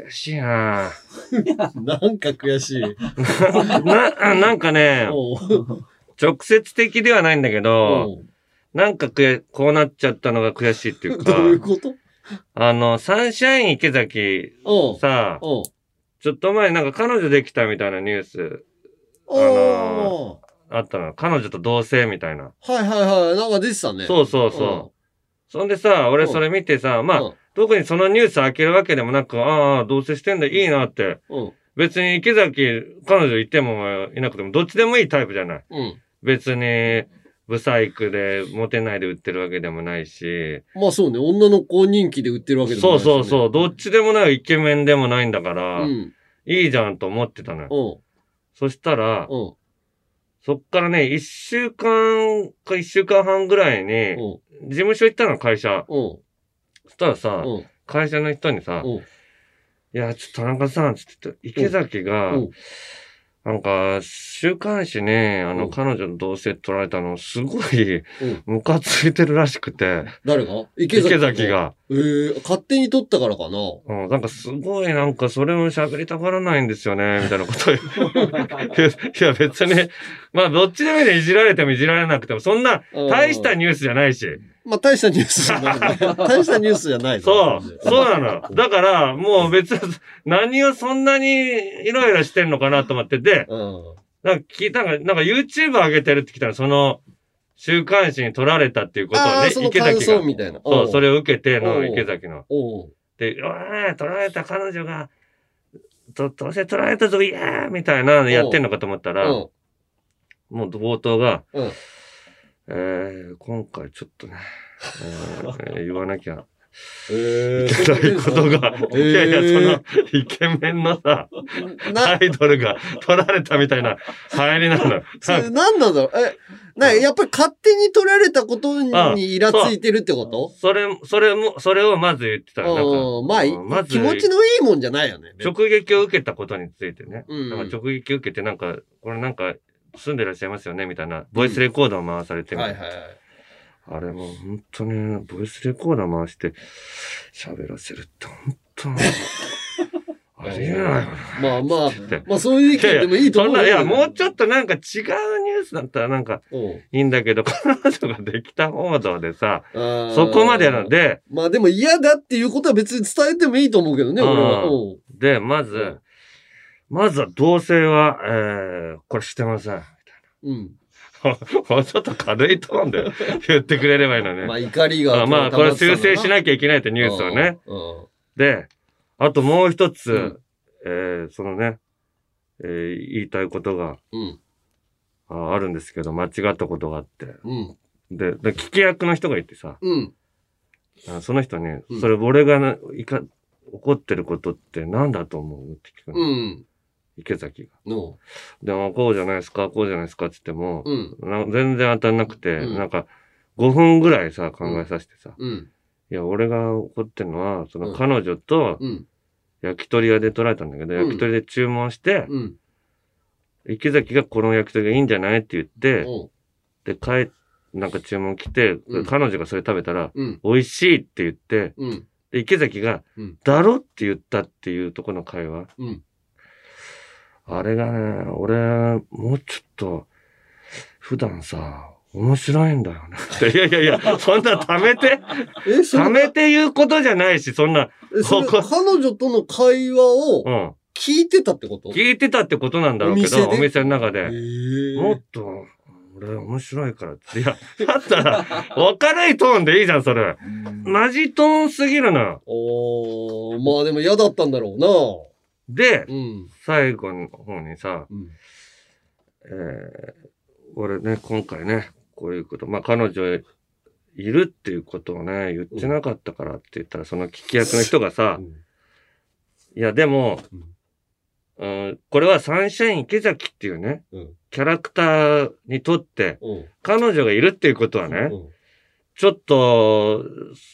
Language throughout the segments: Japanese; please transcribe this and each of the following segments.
悔しいななんか悔しい。な、なんかね、直接的ではないんだけど、なんかくこうなっちゃったのが悔しいっていうか、どういうこと？あの、サンシャイン池崎さ、ちょっと前なんか彼女できたみたいなニュース、あのあったの。彼女と同棲みたいな。はいはいはい。なんか出てたね。そうそうそう。そんでさ、俺それ見てさ、まあ、特にそのニュース開けるわけでもなく、ああ、同棲してんだ、いいなって。別に池崎、彼女いてもいなくても、どっちでもいいタイプじゃない。うん。別に、ブサイクで、モテないで売ってるわけでもないし。まあそうね。女の子人気で売ってるわけでもそうないしねそうそう。どっちでもないイケメンでもないんだから、うんいいじゃんと思ってたのよ。そしたら、うんそっからね、一週間か一週間半ぐらいに、事務所行ったの、会社。そしたらさ、会社の人にさ、いや、ちょっと田中さん、つって、池崎が、なんか、週刊誌ね、あの、彼女の同棲取られたの、すごい、ムカついてるらしくて。誰が？池池崎崎が。えー、勝手に取ったからかな。うん、なんかすごいなんかそれも喋りたがらないんですよね、みたいなことを言う。いや別に、まあどっちでもいいね、いじられてもいじられなくても、そんな大したニュースじゃないし。まあ大したニュースじゃない、ね。大したニュースじゃないそう、そうなの。だから、もう別に、何をそんなにイライラしてんのかなと思って。て、なんか聞いたのが、なんか YouTube 上げてるって聞いたら、その、週刊誌に撮られたっていうことをね池崎が。みたいな。そうう、ん。それを受けてのうん。池崎の。で、おい、撮られた彼女が、と、どうせ撮られたぞ、いやーみたいなのやってんのかと思ったら、うん。もう冒頭が、うんえー、今回ちょっとね、えー言わなきゃ。えいけないことが、えー。いやいや、その、イケメンのさ、アイドルが撮られたみたいな入りなの。それ何なんだろう？え、なやっぱり勝手に取られたことにイラついてるってこと？それ、それも、それをまず言ってたの。なんまあ、いまず気持ちのいいもんじゃないよね。直撃を受けたことについてね。うん。なんか直撃を受けて、なんか、これなんか、住んでらっしゃいますよねみたいな、ボイスレコーダーを回されてみたいな。はいはいはい。あれもう本当に、ボイスレコーダー回して喋らせるって本当に、ありえない。まあまあまあそういう意見でもいいと思ういや、もうちょっとなんか違うニュースだったらなんかいいんだけど、彼女ができた報道でさ、そこまでやるので、まあでも嫌だっていうことは別に伝えてもいいと思うけどね、俺は。で、まず、まずは同棲は、えー、これしてません。うん。も うちょっと軽いトーンで言ってくれればいいのね。まあ怒りがあまあ、これ修正しなきゃいけないってニュースをね。で、あともう一つ、えーそのね、えー言いたいことが、うんああるんですけど、間違ったことがあって。うん。で、で聞き役の人がいてさ、うん。あその人に、うんそれ俺がないか怒ってることって何だと思う？って聞くの。うん。池崎が。の。でも、こうじゃないですか、こうじゃないですかって言っても、うんな全然当たんなくて、うんなんか、5分ぐらいさ、考えさせてさ、うん。いや、俺が怒ってるのは、その彼女とうん。焼き鳥屋で捉えたんだけど、うん焼き鳥で注文して、うん。池崎がこの焼き鳥がいいんじゃないって言って、で、帰なんか注文来て、うん彼女がそれ食べたら、うん美味しいって言って、池崎が、うんだろって言ったっていうところの会話。うん。あれがね、俺、もうちょっと、普段さ、面白いんだよね。いやいやいや、そんな貯めて、貯めて言うことじゃないし、そんな、えそれ彼女との会話をうん。聞いてたってこと？聞いてたってことなんだろうけど、おお店の中で。もっと、俺面白いからって。いや、だったら、明るいトーンでいいじゃん、それ。マジトーンすぎるのよ。おー、まあでも嫌だったんだろうな。で、うん。最後の方にさ、えー俺ね、今回ね、こういうこと、まあ彼女いるっていうことをね、言ってなかったからって言ったら、その聞き役の人がさ、いや、でも、うん、これはサンシャイン池崎っていうね、キャラクターにとって、彼女がいるっていうことはね、ちょっと、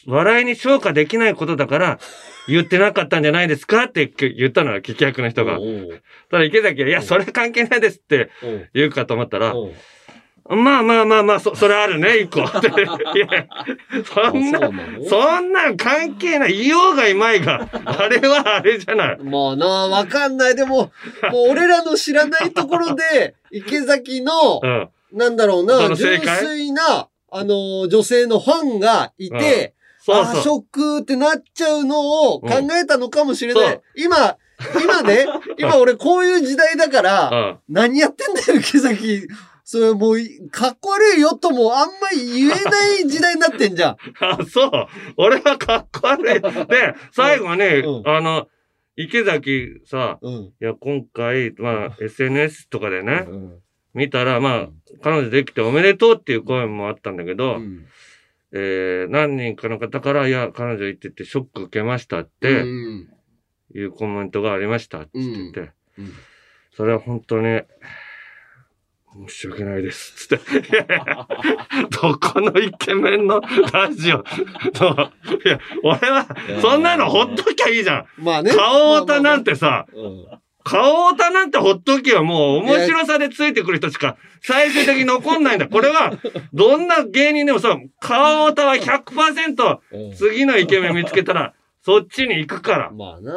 笑いに消化できないことだから、言ってなかったんじゃないですかって言ったのよ、聞き役の人が。ただ池崎が、いや、それ関係ないですって言うかと思ったら、まあまあまあまあ、そ、それあるね、一個。いや、そんな、あそんなん関係ない。言おうがいまいが。あれはあれじゃない。まあな、わかんない。でも、もう俺らの知らないところで、池崎のう、ん。なんだろうそな、純粋な、あの、女性のファンがいて、そうあーシそう。ョックってなっちゃうのを考えたのかもしれない。そう今、今ね、今俺こういう時代だから、うん。何やってんだよ、池崎。それもう、かっこ悪いよともあんまり言えない時代になってんじゃん。あ、そう。俺はかっこ悪い。で、最後ね、うんあの、池崎さ、うん。いや、今回、まあ、SNS とかでね、うん見たら、まあ、彼女できておめでとうっていう声もあったんだけど、うんえー、何人かの方から、いや、彼女言っててショック受けましたっうてんいうコメントがありましたって言ってて、うんそれは本当に、申し訳ないです。つって。どこのイケメンのラジオ？いや、俺は、そんなのほっときゃいいじゃん。まあね。顔オタなんてさ、顔オタなんてほっときはもう面白さでついてくる人しか最終的に残んないんだ。これは、どんな芸人でもさ、顔オタは100%うんうん。次のイケメン見つけたら、そっちに行くから。まあな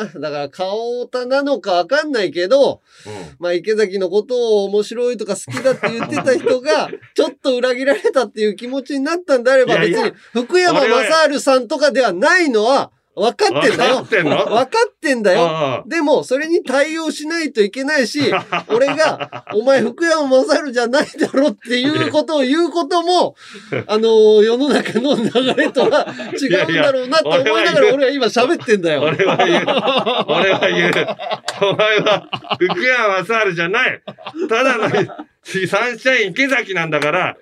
あ。だから顔オタなのかわかんないけど、うん。まあ池崎のことを面白いとか好きだって言ってた人が、ちょっと裏切られたっていう気持ちになったんであれば、別に福山雅治さんとかではないのは分かってんだよ分かっ。てんの？分かってんだよ。でも、それに対応しないといけないし、俺が、お前福山雅治じゃないだろっていうことを言うことも、あのー世の中の流れとは 違うんだろうなと思いながら俺は今喋ってんだよ。俺は言う。俺は言う。お前は福山雅治じゃない。ただのサンシャイン池崎なんだから、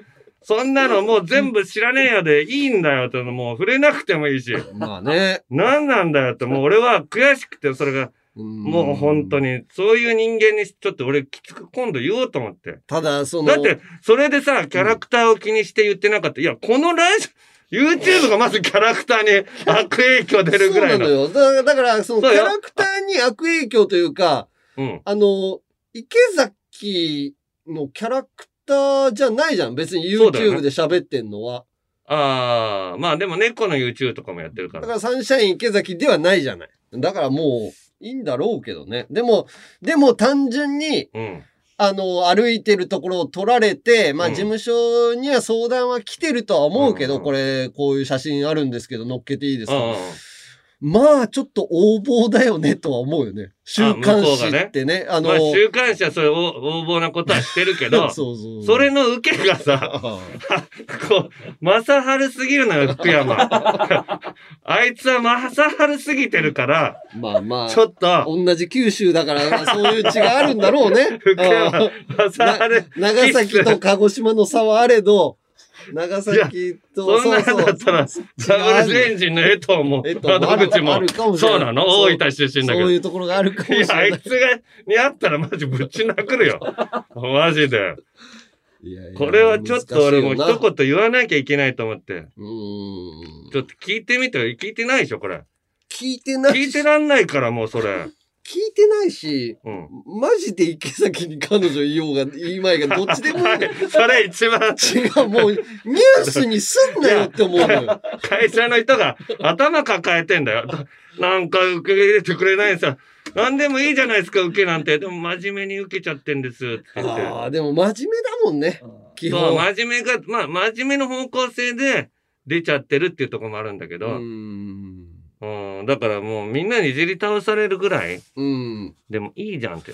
そんなのもう全部知らねえよでいいんだよってもう触れなくてもいいし。まあね。何なんだよって、もう俺は悔しくて、それが、もう本当に。に、そういう人間にちょっと俺きつく今度言おうと思って。ただ、その、だって、それでさ、キャラクターを気にして言ってなかった。いや、このラジオ、YouTube がまずキャラクターに悪影響出るぐらいの。そうなのよ。だから、そのキャラクターに悪影響というか、うん。あの、池崎のキャラクターじゃないじゃん。別に YouTube で喋ってんのは。ああ、まあでも猫の YouTube とかもやってるから。だからサンシャイン池崎ではないじゃない。だからもう、いいんだろうけどね。でも、でも単純に、うん。あの、歩いてるところを撮られて、まあ、うん事務所には相談は来てるとは思うけど、うんこれ、こういう写真あるんですけど、載っけていいですか？あまあ、ちょっと横暴だよね、とは思うよね。週刊誌ってね。ああの、まあ週刊誌はそういう横横暴なことはしてるけど、そうそうそれの受けがさ、こう、正治すぎるのよ、福山。あいつは正治すぎてるから、まあまあ、ちょっと、同じ九州だから、まあそういう血があるんだろうね。福山長崎と鹿児島の差はあれど、長崎と、そんなんだったら、ダブルスエンジンの江藤も、窓口も。そうなの？大分出身だけど。そういうところがあるかもしいや、あれないい。つが、に会ったらマジぶち殴るよ。マジで。いやいやこれはちょっと俺も一言言わなきゃいけないと思って。ちょっと聞いてみてよ。聞いてないでしょ、これ。聞いてないし。聞いてらんないから、もうそれ。聞いてないし、うん。マジで池崎に彼女言おうが言いまいがどっちでもいい はいそれ一番、違う、もう、ニュースにすんなよって思うのよ。会社の人が頭抱えてんだよ。なんか受け入れてくれないんですよ。なんでもいいじゃないですか、受けなんて。でも真面目に受けちゃってんですって言って。ああ、でも真面目だもんね。基そう、本。真面目が、まあ、真面目の方向性で出ちゃってるっていうところもあるんだけど、うーん。うん、だからもうみんなにいじり倒されるぐらいうん。でもいいじゃんって。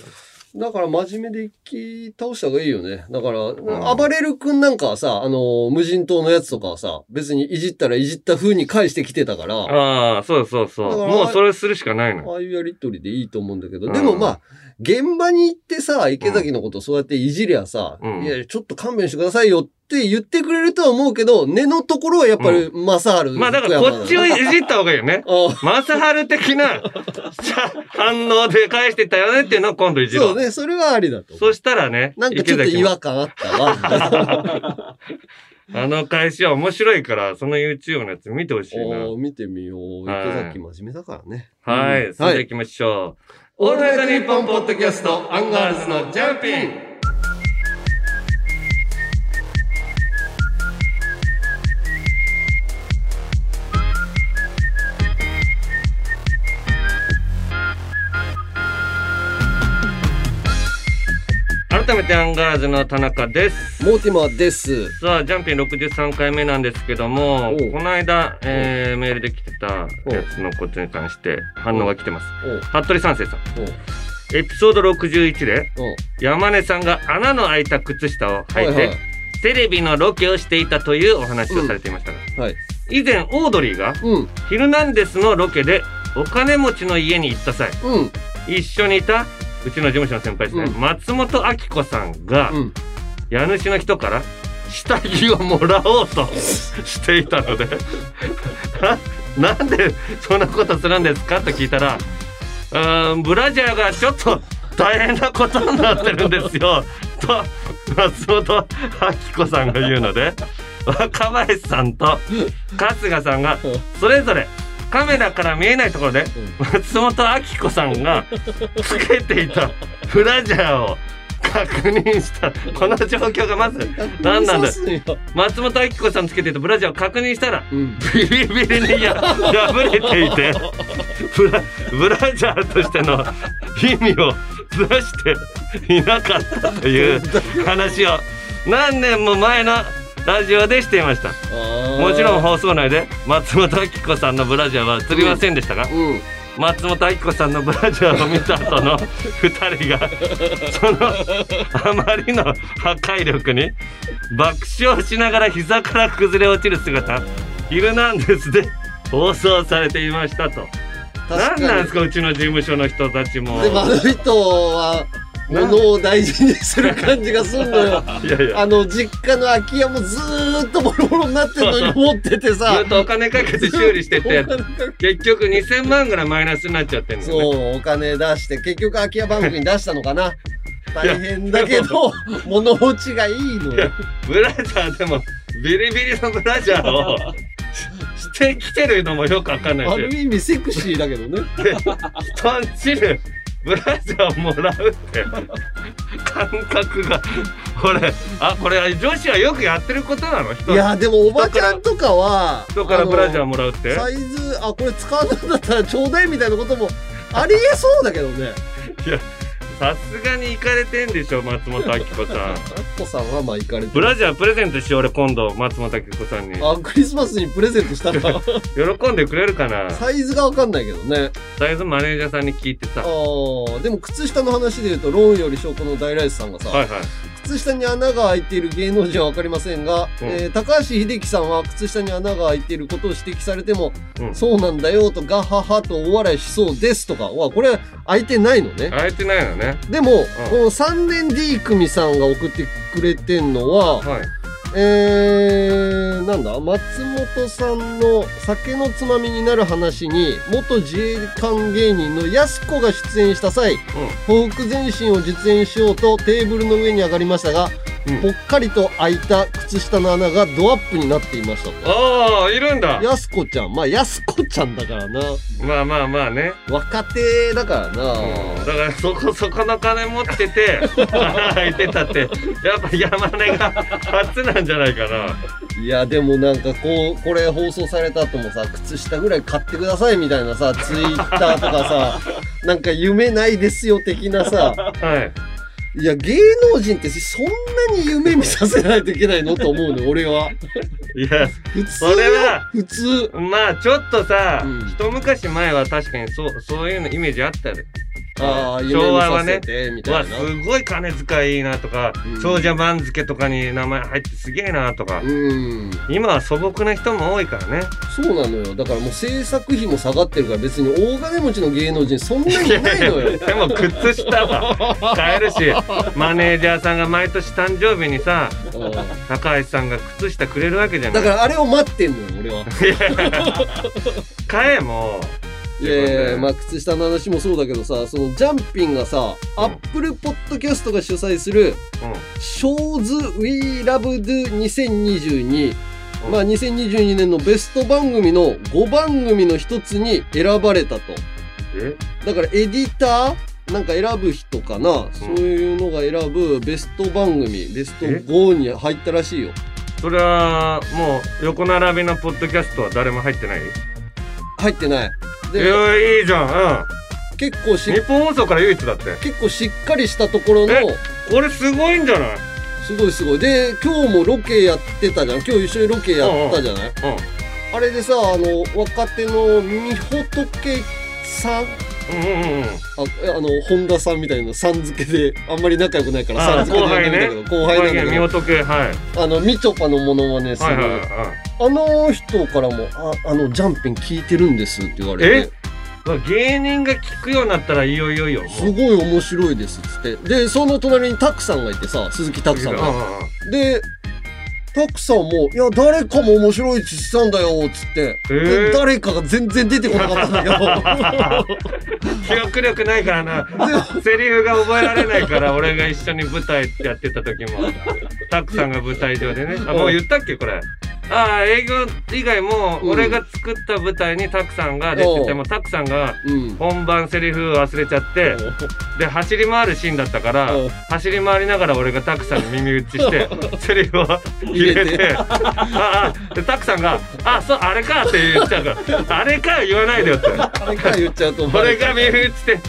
だから真面目で一気倒した方がいいよね。だから、ん暴れる君なんかはさ、あの、無人島のやつとかはさ、別にいじったらいじった風に返してきてたから、あああ、そうそうそう。もうそれするしかないの。あいうやりとりでいいと思うんだけど、うんでもまあ、現場に行ってさ、池崎のことそうやっていじりゃさ、うんいや、ちょっと勘弁してくださいよって言ってくれるとは思うけど、根のところはやっぱり、正治。まあだからこっちをいじった方がいいよね。あマサハル的なさ反応で返してたよねっていうのを今度いじろう。そうね、それはありだと。そしたらね、なんかちょっと違和感あったわ。あの返しは面白いから、その YouTube のやつ見てほしいな。見てみよう。はい池崎真面目だからね。はい、うんそれでは行きましょう。オールナイトニッポンポッドキャスト、アンガールズのジャンピン。改めてアンガールズの田中です。モーティマーです。さあ、ジャンピン63回目なんですけどもこの間、えー、メールで来てたやつのことに関して反応が来てます。服部三世さん。エピソード61で、山根さんが穴の開いた靴下を履いて、はいテレビのロケをしていたというお話をされていましたが、はい。以前、オードリーが、うん。ヒルナンデスのロケで、お金持ちの家に行った際、うん。一緒にいた、うちの事務所の先輩ですね、うん。松本明子さんが、うん。家主の人から下着をもらおうと していたので ななんでそんなことするんですかと聞いたらうーんブラジャーがちょっと大変なことになってるんですよ と松本明子さんが言うので若林さんと春日さんがそれぞれカメラから見えないところで松本明子さんがつけていたブラジャーを確認した。この状況がまず何なんだ？松本明子さんつけていたブラジャーを確認したらうん。ビリビリにや破れていてブラブラジャーとしての意味を出していなかったという話を。何年も前のラジオでしていました。もちろん放送内で松本明子さんのブラジャーは映りませんでしたが、うん。松本明子さんのブラジャーを見た後の2人がそのあまりの破壊力に爆笑しながら膝から崩れ落ちる姿「ヒルナンデス」で放送されていましたと。何なんですかうちの事務所の人たちも。でもあの人は、物を大事にする感じがすんのよ。あの、実家の空き家もずーっとボロボロになってるのに 持っててずさっ。とお金かけて修理してて 結局2000万ぐらいマイナスになっちゃってるんだよねそう、お金出して、結局空き家バンクに出したのかな。大変だけど、物持ちがいいのよ。ブラジャーでもビリビリのブラジャーをししてきてるのもよくわかんないしある意味セクシーだけどね。で人んちでブラジャーをもらうって。感覚が。俺あこれ女子はよくやってることなの？人いや、でもおばちゃんとかは、人からブラジャーあもらうって？のサイズ、あ、これ使わないんだったらちょうだいみたいなこともありえそうだけどね。いやさすがに行かれてんでしょ松本明子さん。アッコさんはまあ行かれてブラジャープレゼントしよう俺今度松本明子さんに。あ、クリスマスにプレゼントしたら、喜んでくれるかな？サイズがわかんないけどね。サイズマネージャーさんに聞いてさ。あーでも靴下の話で言うと、ローンより証拠の大ライスさんがさ、はいはい靴下に穴が開いている芸能人は分かりませんが、うん。えー高橋秀樹さんは靴下に穴が開いていることを指摘されても、うん。そうなんだよとガハハと大笑いしそうですとかわこれ開いてないのね。開いてないのね。でも、この3年 D 組さんが送ってくれてんのははいえー、なんだ？松本さんの酒のつまみになる話に元自衛官芸人のやす子が出演した際報復前進を実演しようとテーブルの上に上がりましたが、うんぽっかりと開いた靴下の穴がドアップになっていましたと。ああいるんだ。やすこちゃん。まあやすこちゃんだからな。まあまあまあね。若手だからな、うん。だからそこそこの金持ってて穴 開いてたってやっぱ山根が初なんじゃないかな。いやでもなんかこうこれ放送された後もさ靴下ぐらい買ってくださいみたいなさツイッターとかさ なんか夢ないですよ的なさ。はいいや芸能人ってそんなに夢見させないといけないのと思うの 俺は。いや普通それは普通。まあちょっとさ、うん。一昔前は確かにそうそういうのイメージあったであ昭和はねわすごい金遣いいいなとか、うん。長者番付とかに名前入ってすげえなとか、うん。今は素朴な人も多いからね。そうなのよ。だからもう制作費も下がってるから別に大金持ちの芸能人そんなにいないのよ。でも靴下は買えるしマネージャーさんが毎年誕生日にさうん。高橋さんが靴下くれるわけじゃない。だからあれを待ってんのよ俺は。買えもいやいやいやまあ靴下の話もそうだけどさそのジャンピンがさ、アップルポッドキャストが主催するう、ショーズ・ウィー・ラブ・ドゥ2022、うんまあ2022年のベスト番組の5番組の一つに選ばれたと。だからエディターなんか選ぶ人かな、そういうのが選ぶベスト番組ベスト5に入ったらしいよ。それはもう横並びのポッドキャストは誰も入ってない？入ってないいでやいいじゃん、結構しうん、日本放送から唯一だって結構しっかりしたところのえこれすごいんじゃない？すごいすごい。で、今日もロケやってたじゃん。今日一緒にロケやったじゃない？うん。あれでさ、あの、若手のみほとけさんうんうんうん。ああの、本田さんみたいなさん付けで、あんまり仲良くないからさんあ付けで呼んでみたけど、後輩なんだけど、はい。あの、みちょぱのモノマネする。あの人からも、あ、あの、ジャンピン聞いてるんですって言われて、まあ芸人が聞くようになったらいよいよいよ。すごい面白いですっつって。で、その隣にタクさんがいてさ、鈴木タクさんが。で、タクさんも、いや、誰かも面白いって言ってたんだよ、つって。誰かが全然出てこなかったんだけ 記憶力ないからな。ど。セリフが覚えられないから、俺が一緒に舞台やってた時も、タクさんが舞台上でね。あ、もう言ったっけこれ。ああ、営業以外も、うん。俺が作った舞台にタクさんが出てても、タクさんがうん。本番セリフ忘れちゃって、で、走り回るシーンだったからう。ん、走り回りながら俺がタクさんに耳打ちして、セリフを入れて、ああ、で、タクさんが、あ、そう、あれかって言っちゃうから、あれか言わないでよって。あれから言っちゃうと、俺が耳打ちして、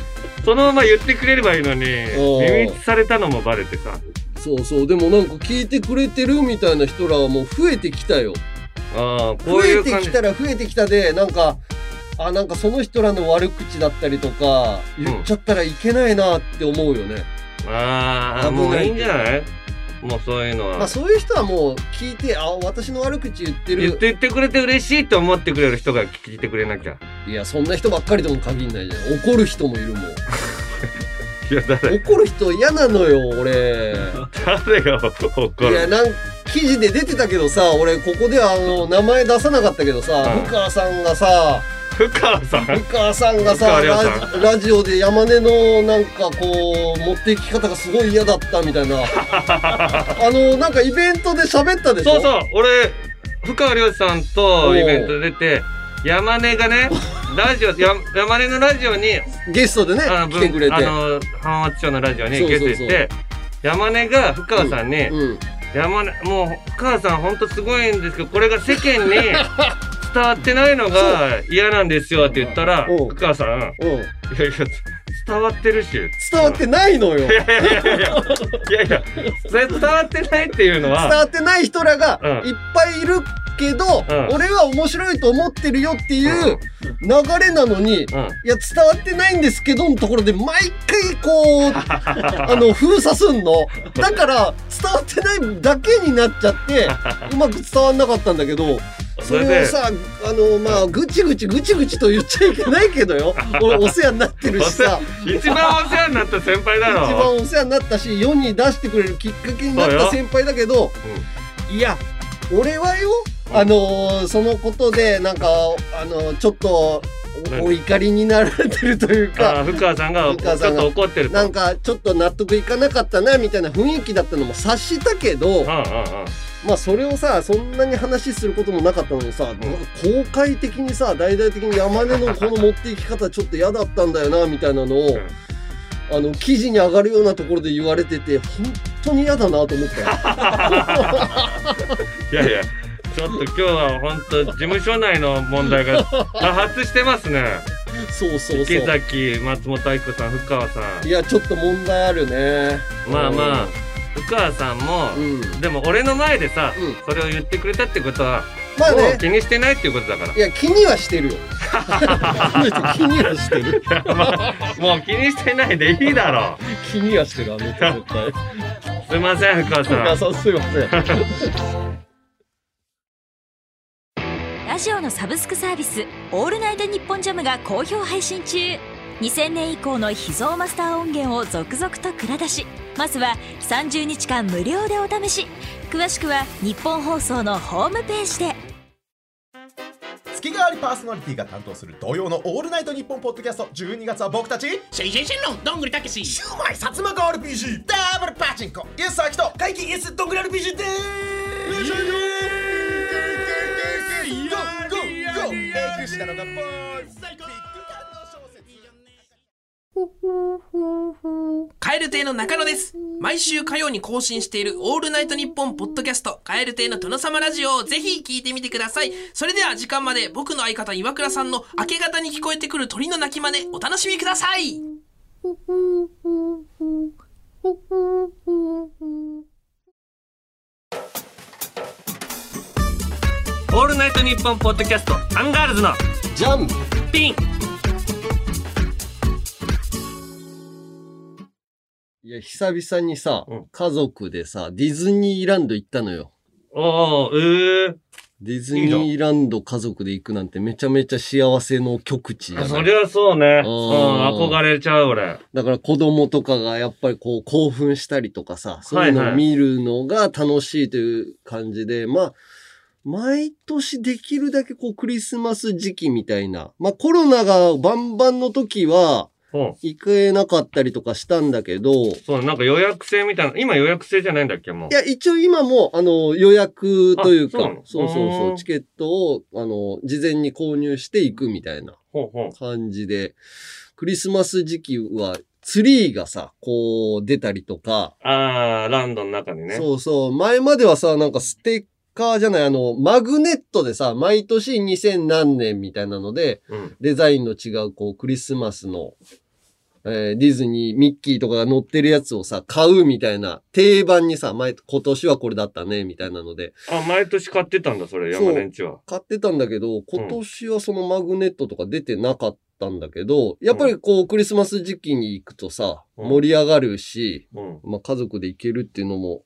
そのまま言ってくれればいいのに、耳打ちされたのもバレてさ。そうそう。でもなんか聞いてくれてるみたいな人らはもう増えてきたよ。ああ、こ増えういう感じ。てきたら増えてきたで、なんか、あ、なんかその人らの悪口だったりとか、言っちゃったらいけないなって思うよね。ああ、もういいんじゃない？もうそういうのは。まあそういう人はもう聞いて、あ、私の悪口言ってる。言って言ってくれて嬉しいって思ってくれる人が聞いてくれなきゃ。いや、そんな人ばっかりとも限んないじゃん。怒る人もいるもん。いや、誰、怒る人嫌なのよ、俺。誰が怒いや、るなん記事で出てたけどさ、俺ここではあの、名前出さなかったけどさ、うん。深川さんがさ、深川さん？深川さんが深さ川亮さラジラジオで山根のなんかこう持っていき方がすごい嫌だったみたいな。あのなんかイベントで喋ったでしょ？そうそう、俺、深川亮さんとイベント出て、山根がね、ラジオ、や山根のラジオに、ゲストでねあの来てくれて。あの、浜松町のラジオにゲスト行って、山根が深川さんに、うん山根、もう、深川さんほんとすごいんですけど、これが世間に 伝わってないのが嫌なんですよって言ったら、うん。深川さん、いやうん。いや、伝わってるし。伝わってないのよ。いやいやいやいやいやそれ伝わってないっていうの伝は、わってない人らがうん。いっぱいいるけど、うん俺は面白いと思ってるよっていう流れなのに、うん。いや、伝わってないんですけどのところで、毎回こう、あの、封鎖すんの。だから、伝わってないだけになっちゃって、うまく伝わんなかったんだけど、そそれをさ、あの、まあ、ぐちぐちぐちぐちと言っちゃいけないけどよ。俺、お世話になってるしさ、一番お世話になった先輩だろ。一番お世話になったし、世に出してくれるきっかけになった先輩だけど、いや、俺はよ、あのーそのことで、なんか、あのちょっとお、お怒りになられてるというか、あ深川さんがちょっと怒ってると。なんかちょっと納得いかなかったなみたいな雰囲気だったのも察したけど、うんうんうん。まあそれをさそんなに話することもなかったのにさ、なんか公開的にさ大々的に山根のこの持っていき方ちょっと嫌だったんだよなみたいなのを、あの記事に上がるようなところで言われてて本当に嫌だなと思ったよ。いやいや、ちょっと今日は本当事務所内の問題が 多発してますね。そうそうそ池う。崎、松本愛子さん、深川さん。いやちょっと問題あるね。まあまあ、深川さんも、うん。でも俺の前でさ、うんそれを言ってくれたってことは、まあね気にしてないっていうことだからい。や気にはしてるよ。気にはしてる。もう気にしてないでいいだろ 気にはしてるあの人絶対。う。すいません、深い川さん。やそうすいません。ラジオのサブスクサービス「オールナイトニッポンジャム」が好評配信中。2000年以降の秘蔵マスター音源を続々と蔵出し。まずは30日間無料でお試し。詳しくは日本放送のホームページで。月替わりパーソナリティが担当する同様のオールナイトニッポンポッドキャスト。12月は僕たち。シェイシェイシェンロンどんぐりたけしシュウマイ薩摩川 RPG ダブルパチンコイエス・アキト怪奇 S どんぐり RPG でーす永久歯なのがボーイ最高カエル亭の中野です。毎週火曜に更新しているオールナイトニッポンポッドキャストカエル亭の殿様ラジオをぜひ聞いてみてください。それでは時間まで僕の相方岩倉さんの明け方に聞こえてくる鳥の鳴き真似お楽しみください。オールナイトニッポンポッドキャストアンガールズのジャン。ピン。いや、久々にさ、うん。家族でさ、ディズニーランド行ったのよ。ああ、ええディズニーランド家族で行くなんてめちゃめちゃ幸せの極地じゃない？そりゃそうね。うん、うん憧れちゃう俺。だから子供とかがやっぱりこう興奮したりとかさ、そういうのを見るのが楽しいという感じで、まあ、毎年できるだけこうクリスマス時期みたいな。まあコロナがバンバンの時はうん。行けなかったりとかしたんだけど、いそう、なんか予約制みたいな。今予約制じゃないんだっけもう。や、一応今も、あの、予約というか、あそうなの？そうそうそうう、んチケットを、あの、事前に購入していくみたいなほうほう。感じで、クリスマス時期は、ツリーがさ、こう出たりとか、ああ、ランドの中にね。そうそう。前まではさ、なんかステッカーじゃない、あの、マグネットでさ、毎年2000何年みたいなので、うん。デザインの違う、こう、クリスマスの、えーディズニー、ミッキーとかが乗ってるやつをさ、買うみたいな、定番にさ、前、今年はこれだったね、みたいなので、あ、毎年買ってたんだ、それ、山根んちは。買ってたんだけど、今年はそのマグネットとか出てなかったんだけど、やっぱりこう、クリスマス時期に行くとさ、うん盛り上がるし、うん。まあ、家族で行けるっていうのも、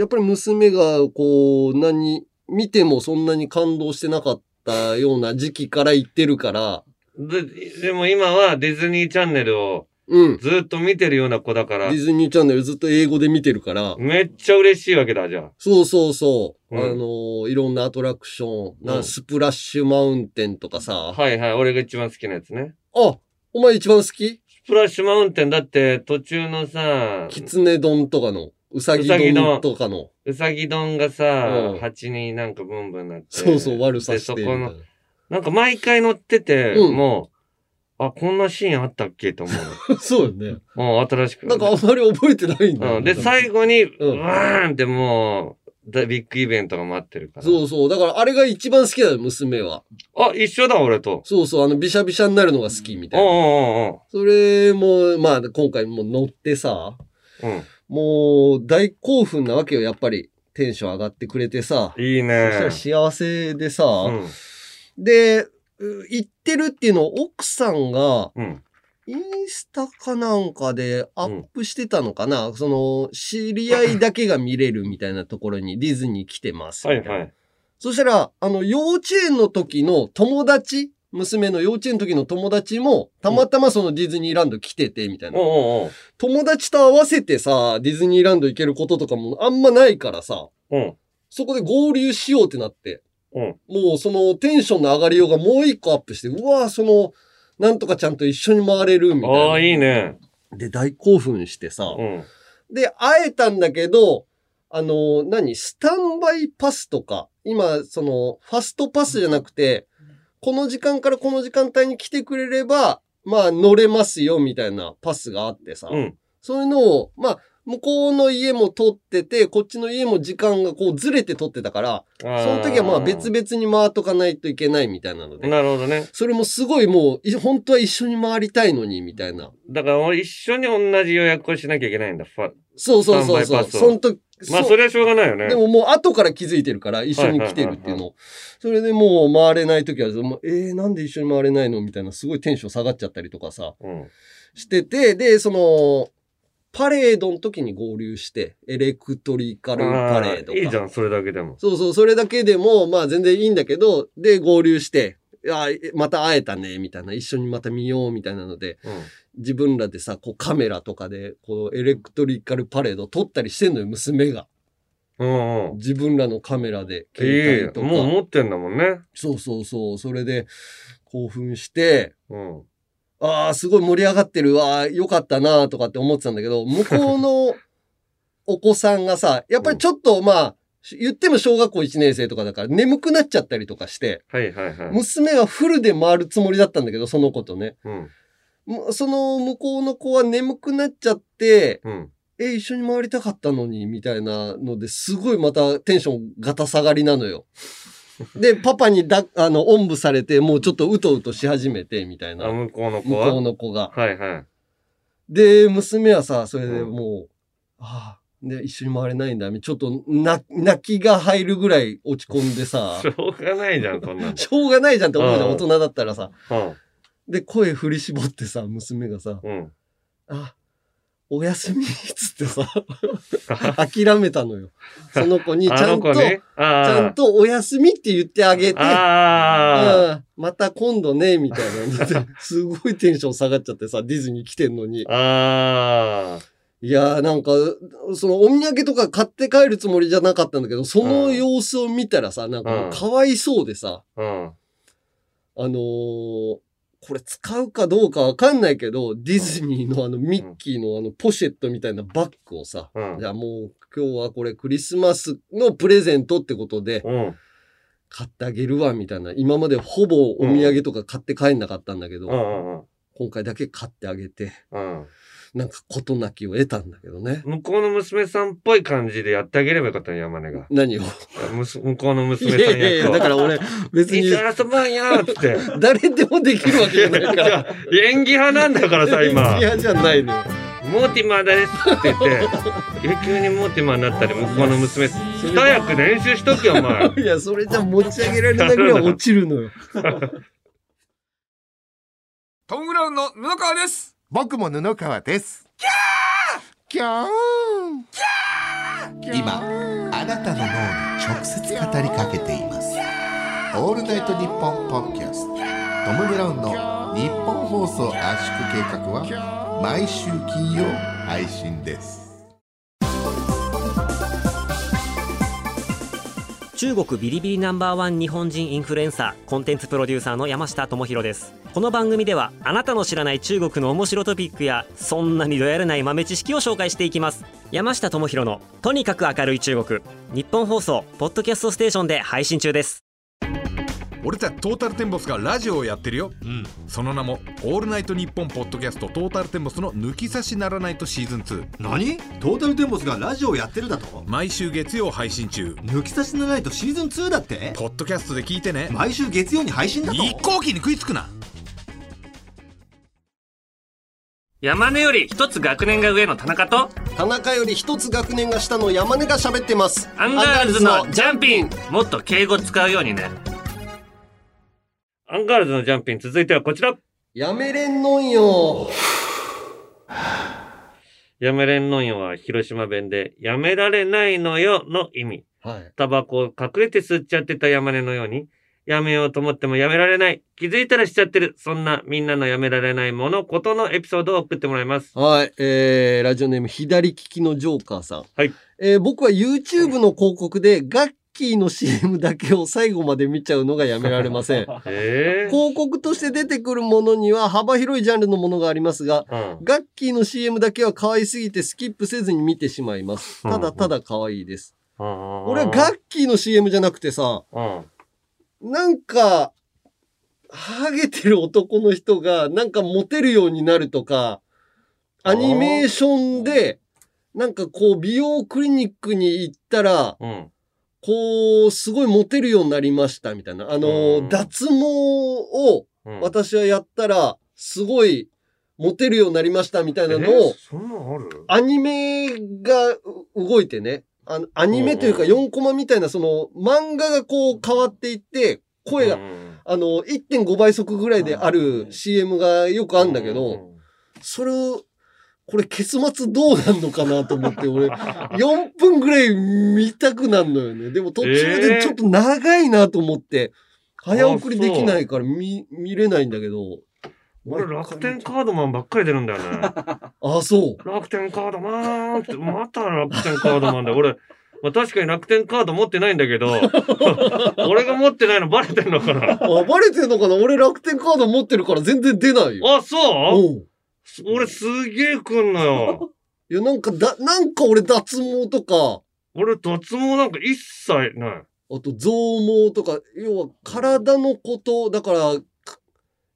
やっぱり娘がこう、何、見てもそんなに感動してなかったような時期から行ってるから、で、でも今はディズニーチャンネルをうん。ずっと見てるような子だから。ディ、ズニーチャンネルずっと英語で見てるから、めっちゃ嬉しいわけだ、じゃあ。そうそうそう、うん。あのーいろんなアトラクション、んスプラッシュマウンテンとかさ、はいはい、俺が一番好きなやつね。あ、お前一番好き？スプラッシュマウンテン。だって途中のさ、キツネ丼とかの、うさぎ丼丼とかの、うさぎ丼がさう、ん蜂になんかブンブンなって。そうそう、悪さしてでそこのみたいな。なんか毎回乗ってて、うんもう、あ、こんなシーンあったっけと思う そうよね。う新しく。なんかあんまり覚えてないんだようん。で、最後に、ううんわーんってもう、だビッグイベントが待ってるから。そうそう。だからあれが一番好きなの、娘は。あ、一緒だ、俺と。そうそう、あの、びしゃびしゃになるのが好きみたいな。おうおうおうそれも、まあ、今回も乗ってさ、おうもう、大興奮なわけよ、やっぱり。テンション上がってくれてさ。うん。いいそしたらね。幸せでさ、うん。で、う行ってるっていうのを奥さんが、うん。インスタかなんかでアップしてたのかな、その、知り合いだけが見れるみたいなところにディズニー来てます。はいはい。そしたら、あの、幼稚園の時の友達、娘の幼稚園の時の友達も、たまたまそのディズニーランド来てて、みたいな。友達と合わせてさ、ディズニーランド行けることとかもあんまないからさ、うん。そこで合流しようってなって、うん。もうそのテンションの上がりようがもう一個アップして、うわその、なんとかちゃんと一緒に回れるみたいな。ああ、いいね。で、大興奮してさ、うん。で、会えたんだけど、あの、何？スタンバイパスとか、今、その、ファストパスじゃなくて、この時間からこの時間帯に来てくれれば、まあ乗れますよ、みたいなパスがあってさ、うん。そういうのを、まあ、向こうの家も取ってて、こっちの家も時間がこうずれて取ってたから、そその時はまあ別々に回っとかないといけないみたいなので、なるほどね。それもすごいもう、い本当は一緒に回りたいのに、みたいな。だから俺一緒に同じ予約をしなきゃいけないんだ。そうそうそうそう。その時、まあ、そそれはしょうがないよね。でももう後から気づいてるから、一緒に来てるっていうの。それでもう回れない時は、もうえー、なんで一緒に回れないのみたいな、すごいテンション下がっちゃったりとかさ、うん。してて、で、その、パレードの時に合流して、エレクトリカルパレードいいじゃん、それだけでも。そうそう、それだけでも、まあ全然いいんだけど、で、合流して、あまた会えたね、みたいな、一緒にまた見よう、みたいなので、うん。自分らでさ、こうカメラとかで、こうエレクトリカルパレード撮ったりしてんのよ、娘が。うんうん。自分らのカメラで、携帯とか。もう持ってんだもんね。そうそうそう、それで興奮して、うん。ああ、すごい盛り上がってるわ、よかったなとかって思ってたんだけど、向こうのお子さんがさ、やっぱりちょっとまあ、言っても小学校1年生とかだから眠くなっちゃったりとかして、はいはいはい。娘はフルで回るつもりだったんだけど、その子とね。うん。もその向こうの子は眠くなっちゃって、うん。え、一緒に回りたかったのに、みたいなのですごいまたテンションガタ下がりなのよ。で、パパにだ、あの、おんぶされて、もうちょっとうとうとし始めて、みたいな。あ、向こうの子向はこうの子が。はいはい。で、娘はさ、それでもう、ああ、で、一緒に回れないんだ。ちょっと、な、泣きが入るぐらい落ち込んでさし、ょうがないじゃん、そんなの。しょうがないじゃんって思うじゃん、うん大人だったらさ。うん。で、声振り絞ってさ、娘がさ、うん。あ、おやすみっつってさ、諦めたのよ。その子にちあゃんと、ね。ちゃんあとおやすみって言ってあげて、あ。あうんまた今度ね、みたいなので。すごいテンション下がっちゃってさ、ディズニー来てんのに。あ。あいやーなんか、そのお土産とか買って帰るつもりじゃなかったんだけど、その様子を見たらさ、なんかもうかわいそうでさ、あ。うん。あのーこれ使うかどうかわかんないけど、ディズニーのあのミッキーのあのポシェットみたいなバッグをさ、うんじゃあもう今日はこれクリスマスのプレゼントってことでうん。買ってあげるわみたいな。今までほぼお土産とか買って帰んなかったんだけど。今回だけ買ってあげて、うん。なんか事なきを得たんだけどね。向こうの娘さんっぽい感じでやってあげればよかったね、山根が。何を？向こうのい娘さんやいやいや、役を。だから俺、別に一緒に遊ばんよって。誰でもできるわけじゃないから。演技派なんだからさ、今。いやじゃないのよ。モーティマーですって言って、え、急にモーティマーになったり、向こうの娘、二役練習しとけよ、お前。いや、それじゃ持ち上げられないぐらい落ちるのよ。トム・ブラウンの布川です僕も布川です。キャー！今あなたの脳に直接語りかけています。オールナイトニッポンポッドキャスト。トム・ブラウンの日本放送圧縮計画は毎週金曜配信です中国ビリビリナンバーワン日本人インフルエンサーコンテンツプロデューサーの山下智博です。この番組ではあなたの知らない中国の面白トピックやそんなにどやらない豆知識を紹介していきます。山下智博のとにかく明るい中国。日本放送ポッドキャストステーションで配信中です。俺たちトータルテンボスがラジオをやってるよ、その名も「オールナイトニッポン」ポッドキャストトータルテンボスの抜き差しならないとシーズン2何？トータルテンボスがラジオやってるだと？毎週月曜配信中。抜き差しならないとシーズン2だって？ポッドキャストで聞いてね。毎週月曜に配信だと？一向機に食いつくな。山根より一つ学年が上の田中と、田中より一つ学年が下の山根が喋ってます。アンガールズのジャンピン。もっと敬語使うようにね。アンガールズのジャンピン、続いてはこちら。やめれんのんよ。やめれんのんよは広島弁で、やめられないのよの意味。はい。タバコを隠れて吸っちゃってた山根のように、やめようと思ってもやめられない。気づいたらしちゃってる。そんなみんなのやめられないもの、ことのエピソードを送ってもらいます。はい。えー、ラジオネーム左利きのジョーカーさん。はい。えー、僕は YouTube の広告でガッキーの CM だけを最後まで見ちゃうのがやめられません。えー、広告として出てくるものには幅広いジャンルのものがありますが、うん。ガッキーの CM だけは可愛すぎてスキップせずに見てしまいます。ただただ可愛いです。俺俺はガッキーの CM じゃなくてさ、うん。なんか、ハゲてる男の人がなんかモテるようになるとか、アニメーションで、なんかこう美容クリニックに行ったら、うん。こう、すごいモテるようになりましたみたいな。あの、うん。脱毛をうん。私はやったら、すごいモテるようになりましたみたいなのえを、アニメがう動いてね、あのアニメというかうんうん4コマみたいな、その漫画がこう変わっていって、声が、うんあの、1.5倍速ぐらいである CM がよくあるんだけど、、それを、これ結末どうなんのかなと思って、俺、4分ぐらい見たくなるのよね。でも途中でちょっと長いなと思って、早送りできないから見、見れないんだけど。俺楽天カードマンばっかり出るんだよね。あ、そう。楽天カードマンって、また楽天カードマンだ。俺、まあ確かに楽天カード持ってないんだけど、俺が持ってないのバレてんのかな？あ、バレてんのかな？俺楽天カード持ってるから全然出ないよ。あ、そう？うん。俺すげえ来んのよ。いや、なんかだ、なんか俺脱毛とか、俺脱毛なんか一切ない。あと増毛とか、要は体のこと、だから、か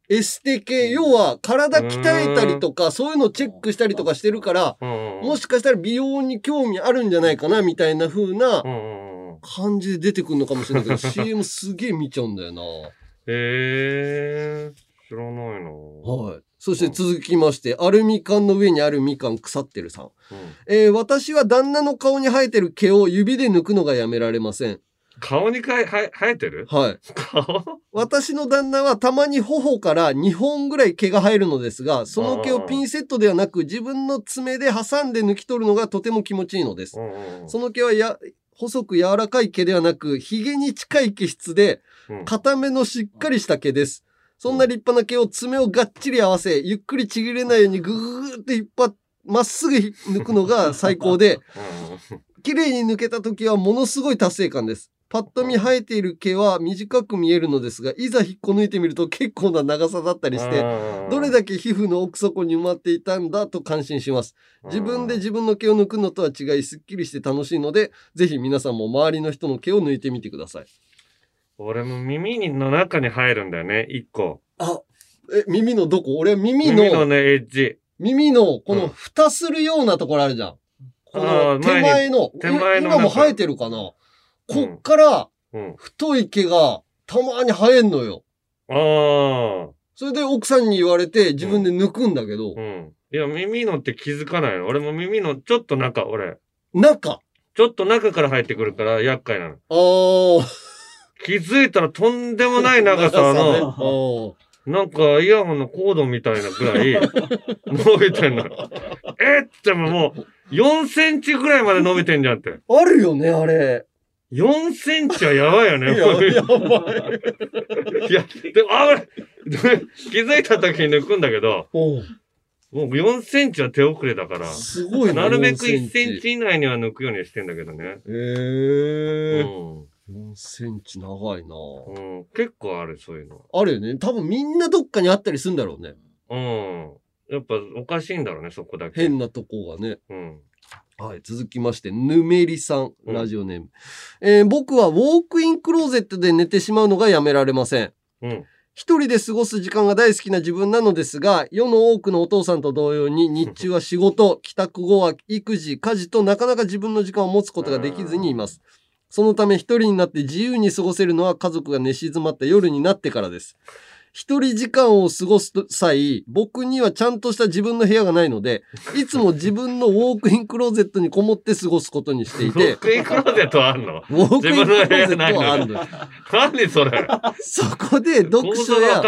エステ系、要は体鍛えたりとか、そういうのをチェックしたりとかしてるから、もしかしたら美容に興味あるんじゃないかな、みたいな風なうんうんうん。感じで出てくるのかもしれないけど、CM すげえ見ちゃうんだよな。へえー、知らないの。はい。そして続きまして、アルミ缶の上にあるみかん腐ってるさん。えー私は旦那の顔に生えてる毛を指で抜くのがやめられません。顔にかいは生えてる？はい。顔？私の旦那はたまに頬から2本ぐらい毛が生えるのですが、その毛をピンセットではなく自分の爪で挟んで抜き取るのがとても気持ちいいのです。その毛はや細く柔らかい毛ではなく、髭に近い毛質で、固めのしっかりした毛です。そんな立派な毛を爪をがっちり合わせ、ゆっくりちぎれないようにぐーって引っ張っまっすぐ抜くのが最高で、綺麗に抜けた時はものすごい達成感です。パッと見生えている毛は短く見えるのですが、いざ引っこ抜いてみると結構な長さだったりして、どれだけ皮膚の奥底に埋まっていたんだと感心します。自分で自分の毛を抜くのとは違い、すっきりして楽しいので、ぜひ皆さんも周りの人の毛を抜いてみてください。俺も耳の中に入るんだよね、一個。あ、え、耳のどこ？俺は耳の、耳のね、エッジ。耳の、この蓋するようなところあるじゃん。この手前の、手前の今も生えてるかな？こっからうん。太い毛がたまに生えんのよ。ああ。それで奥さんに言われて自分で抜くんだけど、うん。いや、耳のって気づかないの。俺も耳のちょっと中、俺。中？ちょっと中から入ってくるから厄介なの。ああ。気づいたらとんでもない長さの、なんかイヤホンのコードみたいなぐらい 伸びてんの。えってももう4センチぐらいまで伸びてんじゃんって。あるよね、あれ。4センチはやばいよね。いややばい。いや、でも、あ、俺、気づいた時に抜くんだけど、もう4センチは手遅れだから、すごいなるべく4 1センチ以内には抜くようにしてんだけどね。へえうん。4センチ長いなうん。結構ある、そういうの。あるよね。多分みんなどっかにあったりするんだろうね。うん。やっぱおかしいんだろうね、そこだけ。変なとこがね。うん。はい、続きまして、ぬめりさん、ラジオネーム。えー僕はウォークインクローゼットで寝てしまうのがやめられません。うん。一人で過ごす時間が大好きな自分なのですが、世の多くのお父さんと同様に日中は仕事、帰宅後は育児、家事となかなか自分の時間を持つことができずにいます。そのため一人になって自由に過ごせるのは家族が寝静まった夜になってからです。一人時間を過ごす際、僕にはちゃんとした自分の部屋がないので、いつも自分のウォークインクローゼットにこもって過ごすことにしていウォてー、クインクローゼットあんの？ウォークインクローゼットはあるの何それ？そこで読構書や。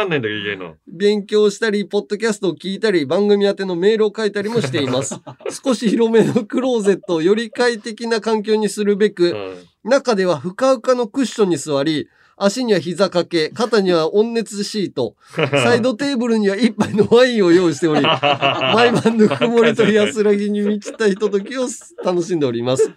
勉強したり、ポッドキャストを聞いたり、番組宛てのメールを書いたりもしています。少し広めのクローゼットをより快適な環境にするべく、中ではふかふかのクッションに座り、足には膝掛け、肩には温熱シート、サイドテーブルには一杯のワインを用意しており、毎晩ぬくもりと安らぎに満ちたひとときを楽しんでおります。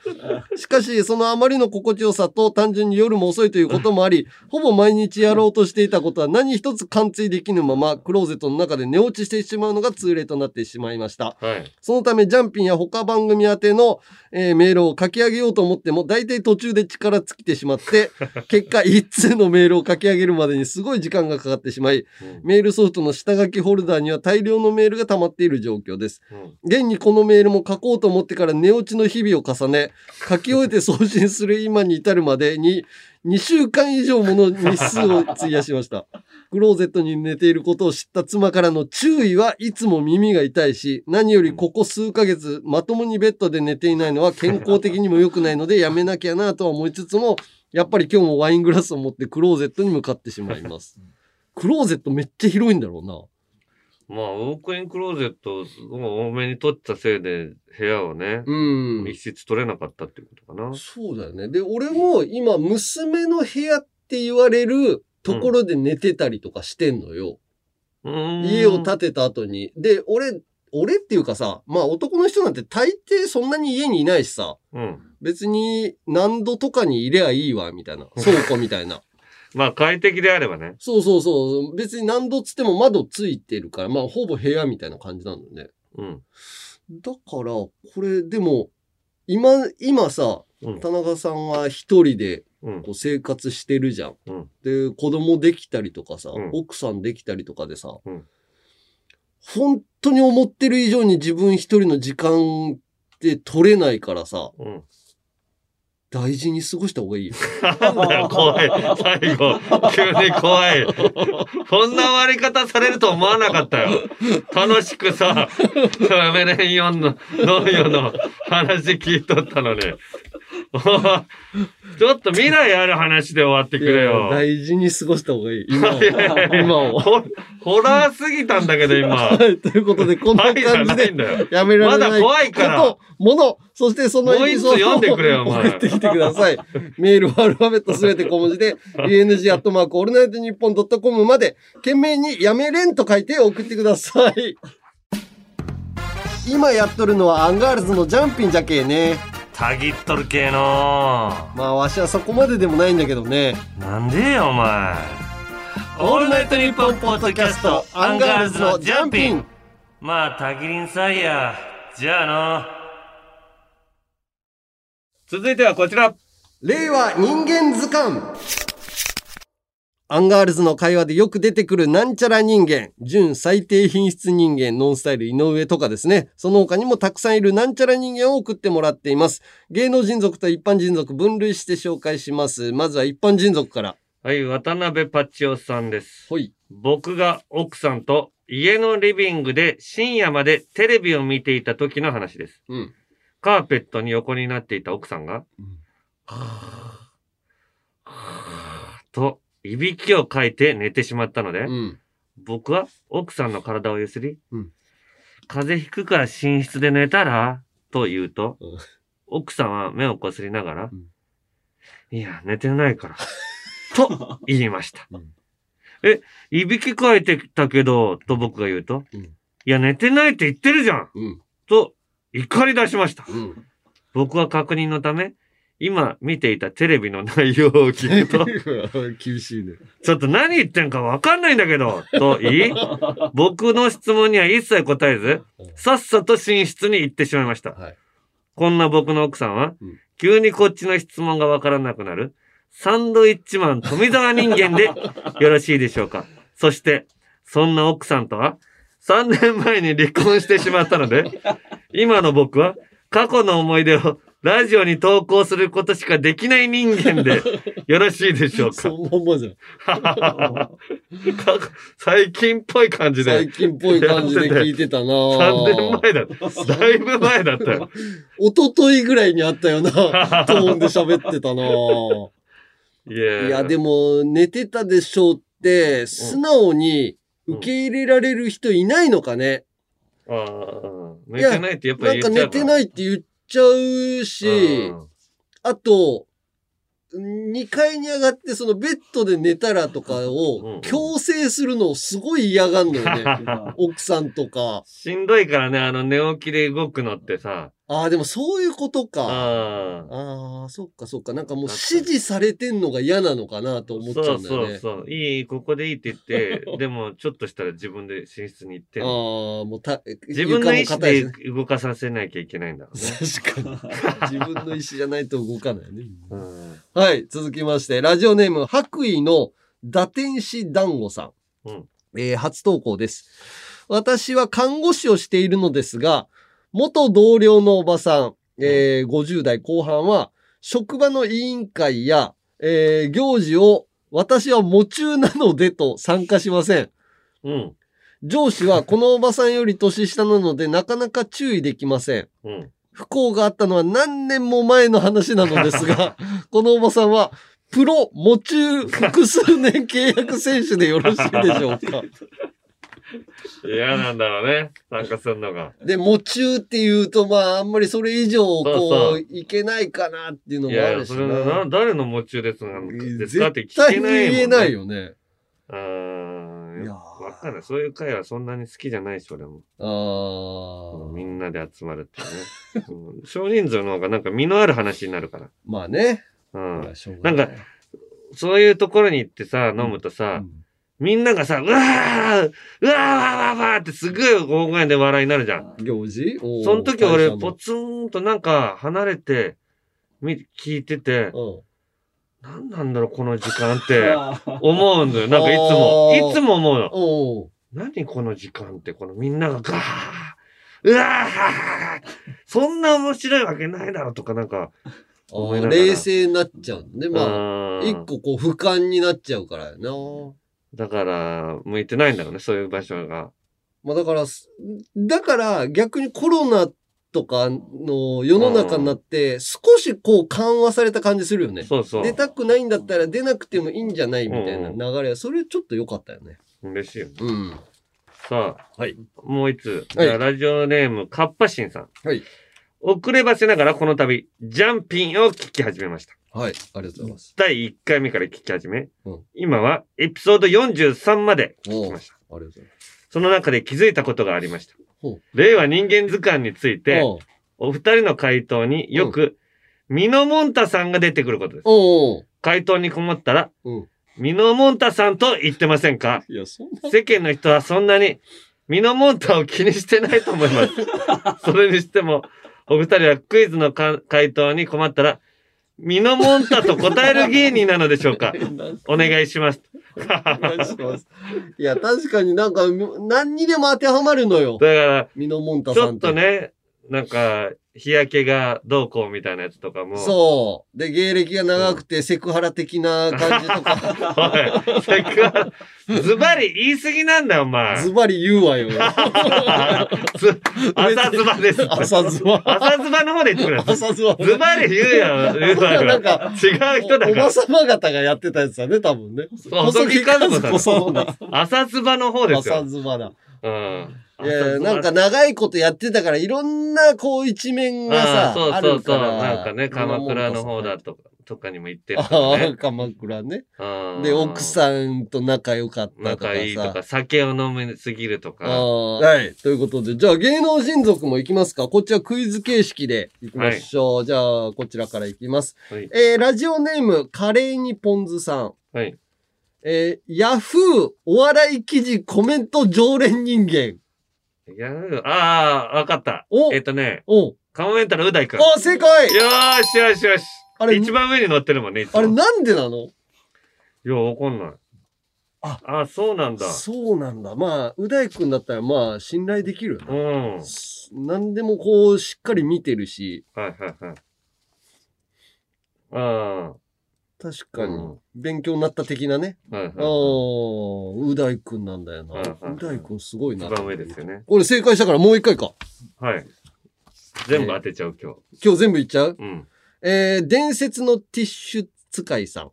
しかし、そのあまりの心地よさと単純に夜も遅いということもあり、ほぼ毎日やろうとしていたことは何一つ完遂できぬまま、クローゼットの中で寝落ちしてしまうのが通例となってしまいました。はい。そのため、ジャンピンや他番組宛ての、えーメールを書き上げようと思っても、大体途中で力尽きてしまって、結果、一通のメールを書き上げるまでにすごい時間がかかってしまい、メールソフトの下書きホルダーには大量のメールが溜まっている状況です。現にこのメールも書こうと思ってから寝落ちの日々を重ね、書き終えて送信する今に至るまでに、2週間以上もの日数を費やしました。クローゼットに寝ていることを知った妻からの注意はいつも耳が痛いし、何よりここ数ヶ月まともにベッドで寝ていないのは健康的にも良くないのでやめなきゃなとは思いつつも、やっぱり今日もワイングラスを持ってクローゼットに向かってしまいます。クローゼットめっちゃ広いんだろうな。まあ、ウォークインクローゼットを多めに取ったせいで、部屋をね、うん密室取れなかったっていうことかな。そうだよね。で、俺も今、娘の部屋って言われるところで寝てたりとかしてんのよ。家を建てた後に。で、俺、俺っていうかさ、まあ男の人なんて大抵そんなに家にいないしさ、うん。別に何度とかにいりゃいいわ、みたいな。倉庫みたいな。まあ、快適であればね。そうそうそう。別に何度つっても窓ついてるから、まあほぼ部屋みたいな感じなんだよね。うん。だから、これでも、今、今さ、田中さんは一人でこう生活してるじゃん。で、子供できたりとかさ、奥さんできたりとかでさ、本当に思ってる以上に自分一人の時間って取れないからさ、大事に過ごした方がいいよ。怖い。最後、急に怖い。こんな終わり方されると思わなかったよ。楽しくさ、メレン4の、農業の話聞いとったのに。ちょっと未来ある話で終わってくれよ。大事に過ごした方がいい。今を。今を。ホホラーすぎたんだけど、今。はい、ということで、こんな感じで。やめられないまだ怖いからこと、もの、そしてそのもう一つ読んでくれよお前送ってきてください。メールはアルファベットすべて小文字で、UNG アットマークオールナイトニッポンドットコムまで、懸命にやめれんと書いて送ってください。今やっとるのはアンガールズのジャンピンじゃけえね。たぎっとる系のまあ、わしはそこまででもないんだけどね。なんでよ、お前。オールナイトニッポンポッドキャスト、アンガールズのジャンピン。まあ、たぎりんさいや。じゃあの。続いてはこちら。令和人間図鑑アンガールズの会話でよく出てくるなんちゃら人間、純最低品質人間、ノンスタイル井上とかですね。その他にもたくさんいるなんちゃら人間を送ってもらっています。芸能人族と一般人族分類して紹介します。まずは一般人族から。はい、渡辺パチオさんです。はい。僕が奥さんと家のリビングで深夜までテレビを見ていた時の話です。うん。カーペットに横になっていた奥さんが、と、いびきをかいて寝てしまったので、うん。僕は奥さんの体をゆすり、うん風邪ひくから寝室で寝たらと言うと、うん奥さんは目をこすりながら、んいや、寝てないから、と言いました。うんえ、いびきかいてたけど、と僕が言うと、うんいや、寝てないって言ってるじゃんうん。と怒り出しました。うん。僕は確認のため、今見ていたテレビの内容を聞くと、厳しいね。ちょっと何言ってんかわかんないんだけど、と言い、僕の質問には一切答えず、さっさと寝室に行ってしまいました。はいこんな僕の奥さんはうん、急にこっちの質問がわからなくなる、サンドイッチマン富澤人間でよろしいでしょうか。そして、そんな奥さんとは、3年前に離婚してしまったので、今の僕は過去の思い出をラジオに投稿することしかできない人間で よろしいでしょうか？そ。じゃん。最近っぽい感じで。最近っぽい感じで聞いてたな3年前だ。だいぶ前だったよ。一昨日ぐらいにあったよな。トーンで喋ってたないやいや、でも、寝てたでしょうって、素直に受け入れられる人いないのかね。ああ、寝てないってやっぱなんか言っちゃう寝てないって言っちゃうし、あと、2階に上がってそのベッドで寝たらとかを強制するのをすごい嫌がんのよね。奥さんとか。しんどいからね、あの寝起きで動くのってさ。ああ、でもそういうことか。あああ、そっかそっか。なんかもう指示されてんのが嫌なのかなと思っちゃそううんだよね。そうそう。いい、ここでいいって言って、でもちょっとしたら自分で寝室に行ってああ、もうた、自分の意思で動かさせなきゃいけないんだろうね。確かに。自分の意思じゃないと動かないね。うんはい、続きまして、ラジオネーム、白衣の打天使団子さん。うんえー初投稿です。私は看護師をしているのですが、元同僚のおばさん、えー50代後半は、職場の委員会や、えー行事を私は夢中なのでと参加しません。うん。上司はこのおばさんより年下なのでなかなか注意できません。うん。不幸があったのは何年も前の話なのですが、このおばさんは、プロ、夢中、複数年契約選手でよろしいでしょうか。嫌なんだろうね。参加するのが。で、夢中って言うと、まあ、あんまりそれ以上、こう、いけないかなっていうのいやいや、もあるしそれな。な、誰の夢中ですなんですかって聞けないもん、ね。言えないよね。うーん。わかんない。そういう会はそんなに好きじゃないし、俺も。あみんなで集まるっていうね。うん少人数の方がなんか身のある話になるから。まあね。うん。なんか、そういうところに行ってさ、飲むとさ、みんながさ、うわーうわーわーわーってすごい大声で笑いになるじゃん。行事？その時俺、ポツンとなんか離れて、み、聞いてて、何なんだろう、この時間って 思うんだよ。なんかいつも、いつも思うの。何この時間って、このみんながガーうわー そんな面白いわけないだろとかなんか、冷静になっちゃうのね。まあ、あ一個こう俯瞰になっちゃうからやな。だから、向いてないんだろうね、そういう場所が。まあだから、すだから逆にコロナとかの世の中になって、少しこう緩和された感じするよね。そうそう。出たくないんだったら出なくてもいいんじゃないみたいな流れは、それちょっと良かったよね。嬉しいよね。うん。さあ、はい。もう一つ。はいラジオネーム、カッパシンさん。はい。遅ればせながらこの度、ジャンピンを聞き始めました。はい。ありがとうございます。第1回目から聞き始め、うん今はエピソード43まで聞きました。ありがとうございます。その中で気づいたことがありましたほう。令和人間図鑑について、おうお二人の回答によく、ミノモンタさんが出てくることです。おう回答に困ったら、うんミノモンタさんと言ってませんか？いや、そんな。世間の人はそんなにミノモンタを気にしてないと思います。それにしても、お二人はクイズのか回答に困ったら、ミノモンタと答える芸人なのでしょうか？お願いします。お願いします。いや、確かになんか、何にでも当てはまるのよ。だから、ミノモンタちょっさんって。とね、なんか、日焼けがどうこうみたいなやつとかも。そう。で、芸歴が長くてセクハラ的な感じとか。おい、せっかズバリ言い過ぎなんだよ、お前。ズバリ言うわよ。ず朝ズバです。朝ズバ。朝ズバの方で言ってくれ。朝ズバ。ズバリ言うよ、言うわよ。なんか違う人だからおば。さま方がやってたやつだね、多分ね。細木和子さん。朝ズバの方ですよ。朝ズバだ。うん。いや、なんか長いことやってたから、いろんなこう一面がさ、あーそうあそうそう。るから。なんかね、鎌倉の方だとか、とかにも行ってるかああ。鎌倉ね。うんで、奥さんと仲良かったとかさ。仲いいとか、酒を飲みすぎるとか。はい。ということで、じゃあ芸能人族も行きますかこっちはクイズ形式で行きましょう。じゃあ、こちらから行きます。はいえー、ラジオネーム、カレーにポンズさん。はい。えー、ヤフーお笑い記事コメント常連人間。いやああ、わかった。おえっとね、おカモメンタルう大くん。あ、正解よーしよしよし。あれ一番上に乗ってるもんね、あれなんでなの？いや、わかんない。あ、あ、そうなんだ。そうなんだ。まあ、う大くんだったらまあ、信頼できるようね。ん。何でもこう、しっかり見てるし、はいはいはい。あ確かにうん、勉強になった的なね。あ、はいああはい。う大くんなんだよな。はいはいはいう大くんすごいな。一番上ですよね。これ正解したからもう一回か。はい。全部当てちゃう、今日。今日全部言っちゃう？うん。えー、伝説のティッシュ使いさん。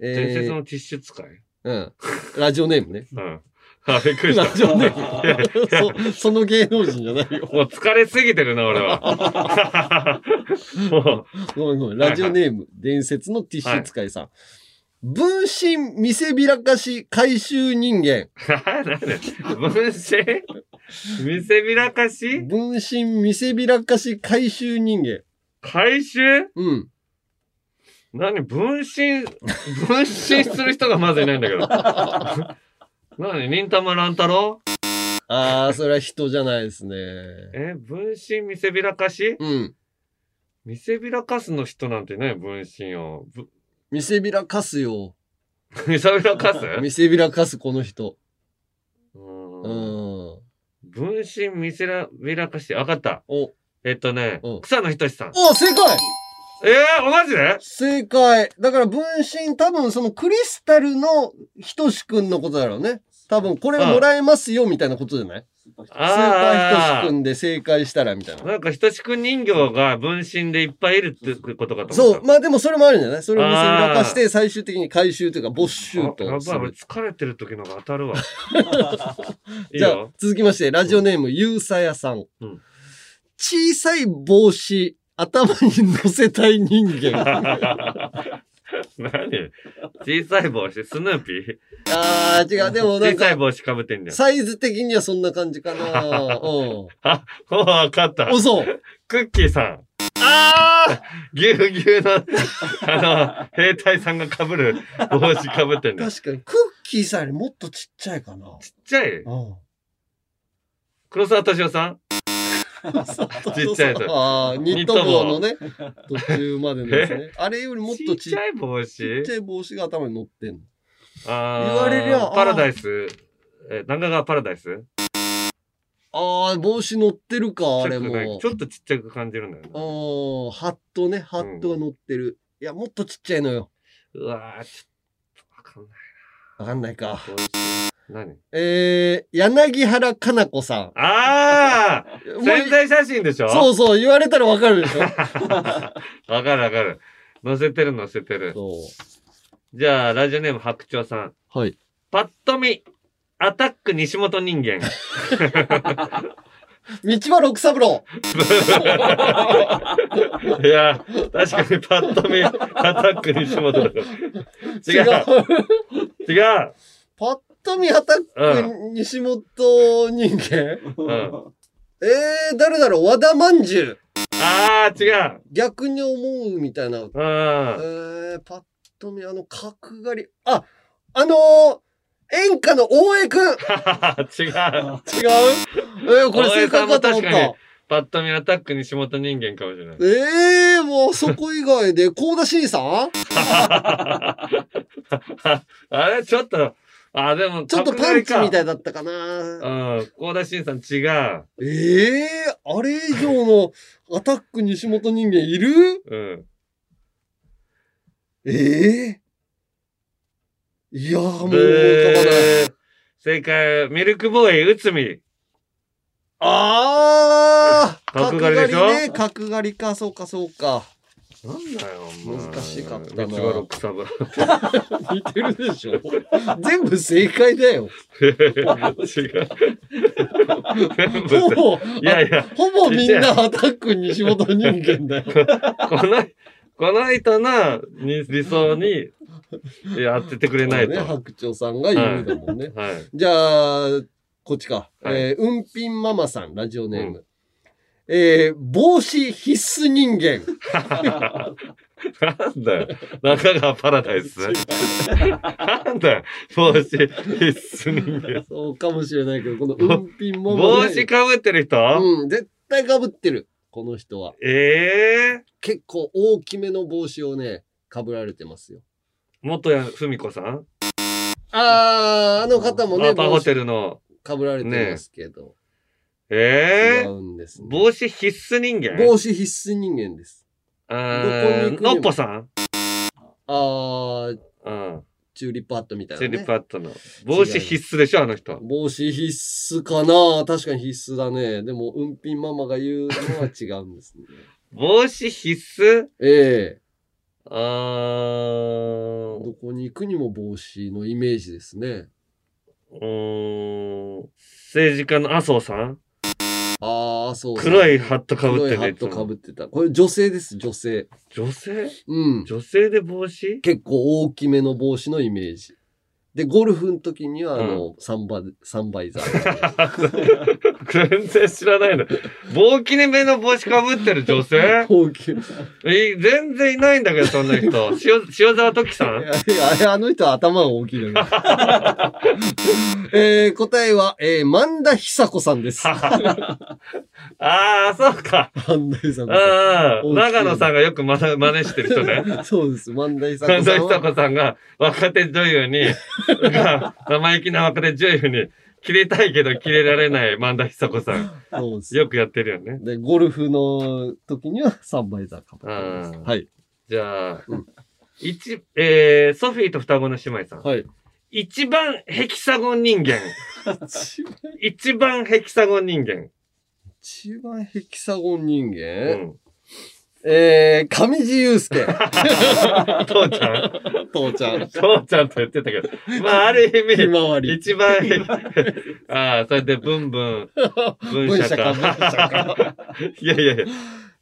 えー伝説のティッシュ使い？うん。ラジオネームね。うん。あ、びっくりした。ラジオネいやいやーム。そその芸能人じゃないよ。もう疲れすぎてるな、俺は。もごめんごめん。ラジオネーム、伝説のティッシュ使いさん。分身見せびらかし回収人間。う、何だよ分身見せびらかし？分身見せびらかし回収人間。回収？うん。何？分身、分身する人がまずいないんだけど。何？忍たま乱太郎？ああ、それは人じゃないですね。え、分身見せびらかし？うん。見せびらかすの人なんてね、分身を。ぶ見せびらかすよ。見せびらかす？見せびらかすこの人。うんうん。分身見せびらかし、わかった。お、えっとねうん、草野仁さん。お、正解えー、マジで？正解。だから分身、多分そのクリスタルのひとしくんのことだろうね。多分これもらえますよみたいなことじゃない？スーパーひとしあくんで正解したらみたいな。なんか、ひとしくん人形が分身でいっぱいいるってことかと思った。そう。まあでもそれもあるんじゃないそれを見せびらかして最終的に回収というか没収とすばい。疲れてる時のが当たるわ。じゃあよ。続きまして、ラジオネームゆうさやさん。うん小さい帽子、頭に乗せたい人間。何？小さい帽子スヌーピー？あー、違う。でもなんか、小さい帽子かぶってんじゃん。サイズ的にはそんな感じかな。うん。あ、もうわかった。お、そう。クッキーさん。ああぎゅうぎゅうの、あの、兵隊さんが被る帽子被ってんだよ。ちっ確かに、クッキーさんよりもっとちっちゃいかな。ちゃい？うん。黒沢敏夫さん？ちっちゃいと。ああ、ニット帽のね、途中までのですね。あれよりもっとちちっちゃい帽子？ちっちゃい帽子が頭に乗ってんの。あー言われりゃパラダイス？え、長川パラダイス？ああ、帽子乗ってるか、あれもち。ょっとちっちゃく感じるんだよね。ああ、ハットね、ハットが乗ってる。いや、もっとちっちゃいのよ。うわー、ち。わかんないか。何？えー、柳原かな子さん。ああもう潜在写真でしょ？そうそう、言われたらわかるでしょ。わかるわかる。載せてる載せてる。そう。じゃあ、ラジオネーム白鳥さん。はい。パッと見、アタック西本人間。道場六三郎。いや、確かにパッと見、アタック西本だから。違う。違う。パッと見アタック西本人間、うん。えー、誰だろう？和田まんじゅう。あー、違う。逆に思うみたいな。うん。えー、パッと見あの角刈り。あ、あのー、演歌の大江くん。違う違う？えー、これ正解かと思った。パッと見アタック西本人間かもしれない。ええー、もうそこ以外で、高田真さん？あれちょっと、あ、でも、ちょっとパンチみたい。いだったかな。うん。高田真さん違う。ええー、あれ以上のアタック西本人間いる？うん。ええいやーもうかばない。ー正解、ミルクボーイ、内海。あー角刈りでしょ？角刈りね、角刈りか、そうか、そうか。なんだよ、難しかったな道場六三郎。似てるでしょ全部正解だよ。違う。ほぼ、いやいや、ほぼみんなアタック西本人間だよ。この、この人のに理想にやっててくれないと。ね、白鳥さんが言うだもんね。はい。じゃあ、こっちか。はいえー、うんぴんママさん、ラジオネーム。えー、帽子必須人間。なんだよ。中川パラダイス。なんだよ。帽子必須人間。そうかもしれないけど、このうんぴんママ、帽子かぶってる人？うん、絶対かぶってる。この人は。ええ結構大きめの帽子をね、かぶられてますよ。元谷文子さん？あー、あの方もね、アパホテルの。かぶられてますけど。ええ違うんですね。帽子必須人間？帽子必須人間です。あどこに行ーくにものっぽさん？あー、うん。チューリップハットみたいな、ね。チェリパットの。帽子必須でしょ、あの人。帽子必須かな確かに必須だね。でも、うんぴんママが言うのは違うんですね。帽子必須？ええあー。どこに行くにも帽子のイメージですね。政治家の麻生さん？ああ、そう黒いハットかぶってる黒いハットかぶってた。これ女性です、女性。女性？うん。女性で帽子？結構大きめの帽子のイメージ。で、ゴルフの時には、あの、サンバ、サンバイザー。全然知らないの。棒切れ目の帽子かぶってる女性？大きい。え全然いないんだけど、そんな人。塩塩沢時さん？いやあれ、あの人は頭が大きいのよ。えー、答えは、えー、万田久子さんです。ああ、そうか。万田久子さん。ああ、大きい長野さんがよく真似真似してる人ね。そうです。万田久神田子さんは。久子さんが若手女優に、が生意気な若手女優に、切れたいけど切れられない萬田久子さん。そうです。よくやってるよね。で、ゴルフの時にはサンバイザーかぶってあます。ーはい。じゃあ、一、えー、ソフィーと双子の姉妹さん。はい。一番ヘキサゴン人間。一番ヘキサゴン人間。一番ヘキサゴン人う間、ん。えー、上地雄介。父ちゃん父ちゃん。父ちゃんと言ってたけど。まあ、ある意味、ひまわり。一番ああ、それで、ブンブン、文社か。文社か いやいやいや、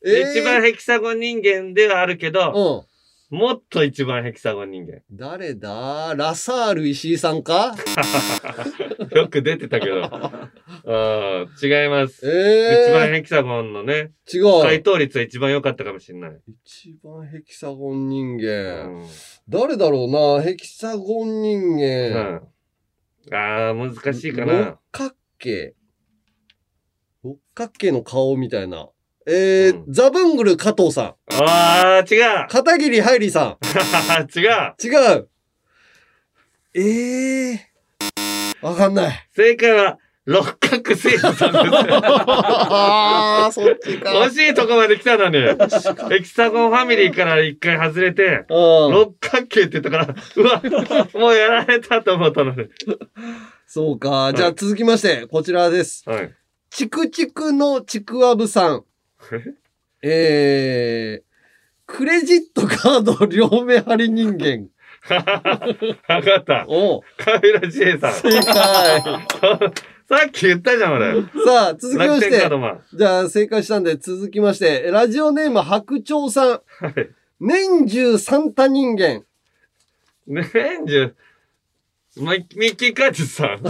えー一番ヘキサゴン人間ではあるけど、うん。もっと一番ヘキサゴン人間。誰だ？ラサール石井さんか？よく出てたけど。ああ、違います。えー一番ヘキサゴンのね、違う。回答率は一番良かったかもしれない。一番ヘキサゴン人う間。ん。誰だろうな？ヘキサゴン人間。うんああ、難しいか六な。角形。六角形の顔みたいな。えーうザブングル加藤さん。ああ、違う片桐はいりさ違うん。違う。え えー。わかんない。正解は、六角星人さんです。ああ、そっちか。惜しいとこまで来たのに。エキサゴンファミリーから一回外れて、うん。六角形って言ったから、うわ、もうやられたと思ったのに。そうか。じゃあ続きまして、こちらです。はい。チクチクのちくわぶさん。えー、クレジットカード両目張り人間。わかった。おうカビラジエさん。正解。さっき言ったじゃん、俺。さあ、続きまして。じゃあ正解したんで続きまして、ラジオネーム白鳥さん。はい。年中サンタ人間。年中、ま、ミッキーカーチスさん。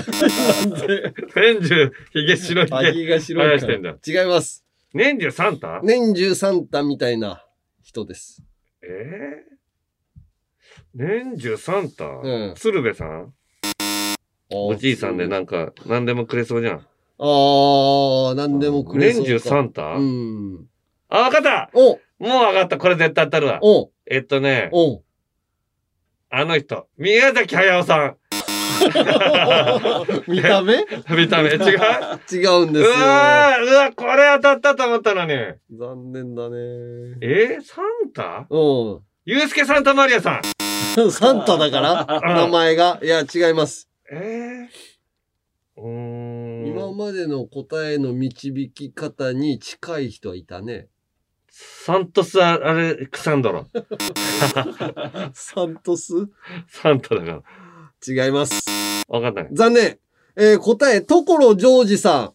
年中、髭白いあ、毛。日が白い。違います。年中サンタ？年中サンタみたいな人です。ええ年中サンタ？うん鶴瓶さん？おじいさんでなんか、何でもくれそうじゃん。あー、なんでもくれそうか年中サンタ？うん。あ、わかったおもうわかった。これ絶対当たるわ。おえっとね、おあの人、宮崎駿さん。見た目？見た目、違う？違うんですよ。うわーうわ、これ当たったと思ったのに。残念だね。えー、サンタ？うユースケサンタマリアさん。ん。サンタだから？名前が？いや、違います。えー、うーん。今までの答えの導き方に近い人はいたね。サントスアアレクサンドロ。サントス？サンタだから。違います。わかんない。残念。えー答え、所ジョージさん。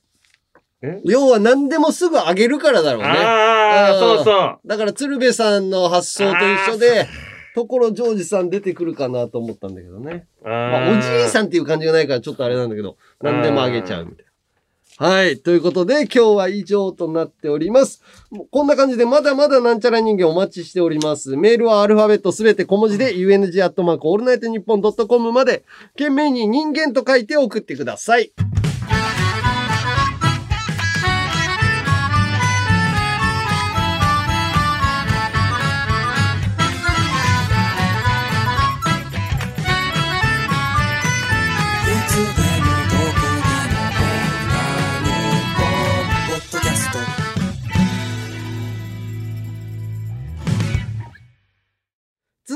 え？要は何でもすぐあげるからだろうね。ああ、うんそうそう。だから鶴瓶さんの発想と一緒で、所ジョージさん出てくるかなと思ったんだけどね。まあ、おじいさんっていう感じがないからちょっとあれなんだけど、何でもあげちゃうみたいな。はい。ということで、今日は以上となっております。こんな感じで、まだまだなんちゃら人間お待ちしております。メールはアルファベットすべて小文字で、UNG アットマークオールナイトニッポンドットコムまで、件名に人間と書いて送ってください。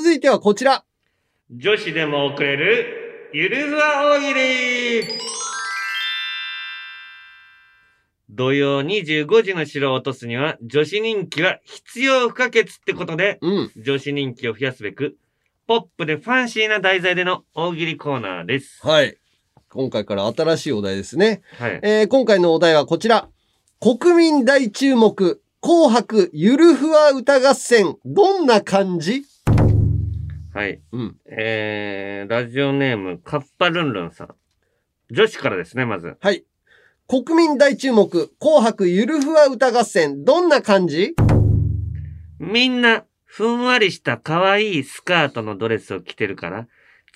続いてはこちら。女子でも送れる、ゆるふわ大喜利土曜25時の城を落とすには、女子人気は必要不可欠ってことで、うん。女子人気を増やすべく、ポップでファンシーな題材での大喜利コーナーです。はい。今回から新しいお題ですね。はい。えー今回のお題はこちら。国民大注目、紅白ゆるふわ歌合戦、どんな感じ？はい。うん。えー、ラジオネーム、カッパルンルンさん。女子からですね、まず。はい。国民大注目、紅白ゆるふわ歌合戦、どんな感じ？みんな、ふんわりした可愛いスカートのドレスを着てるから、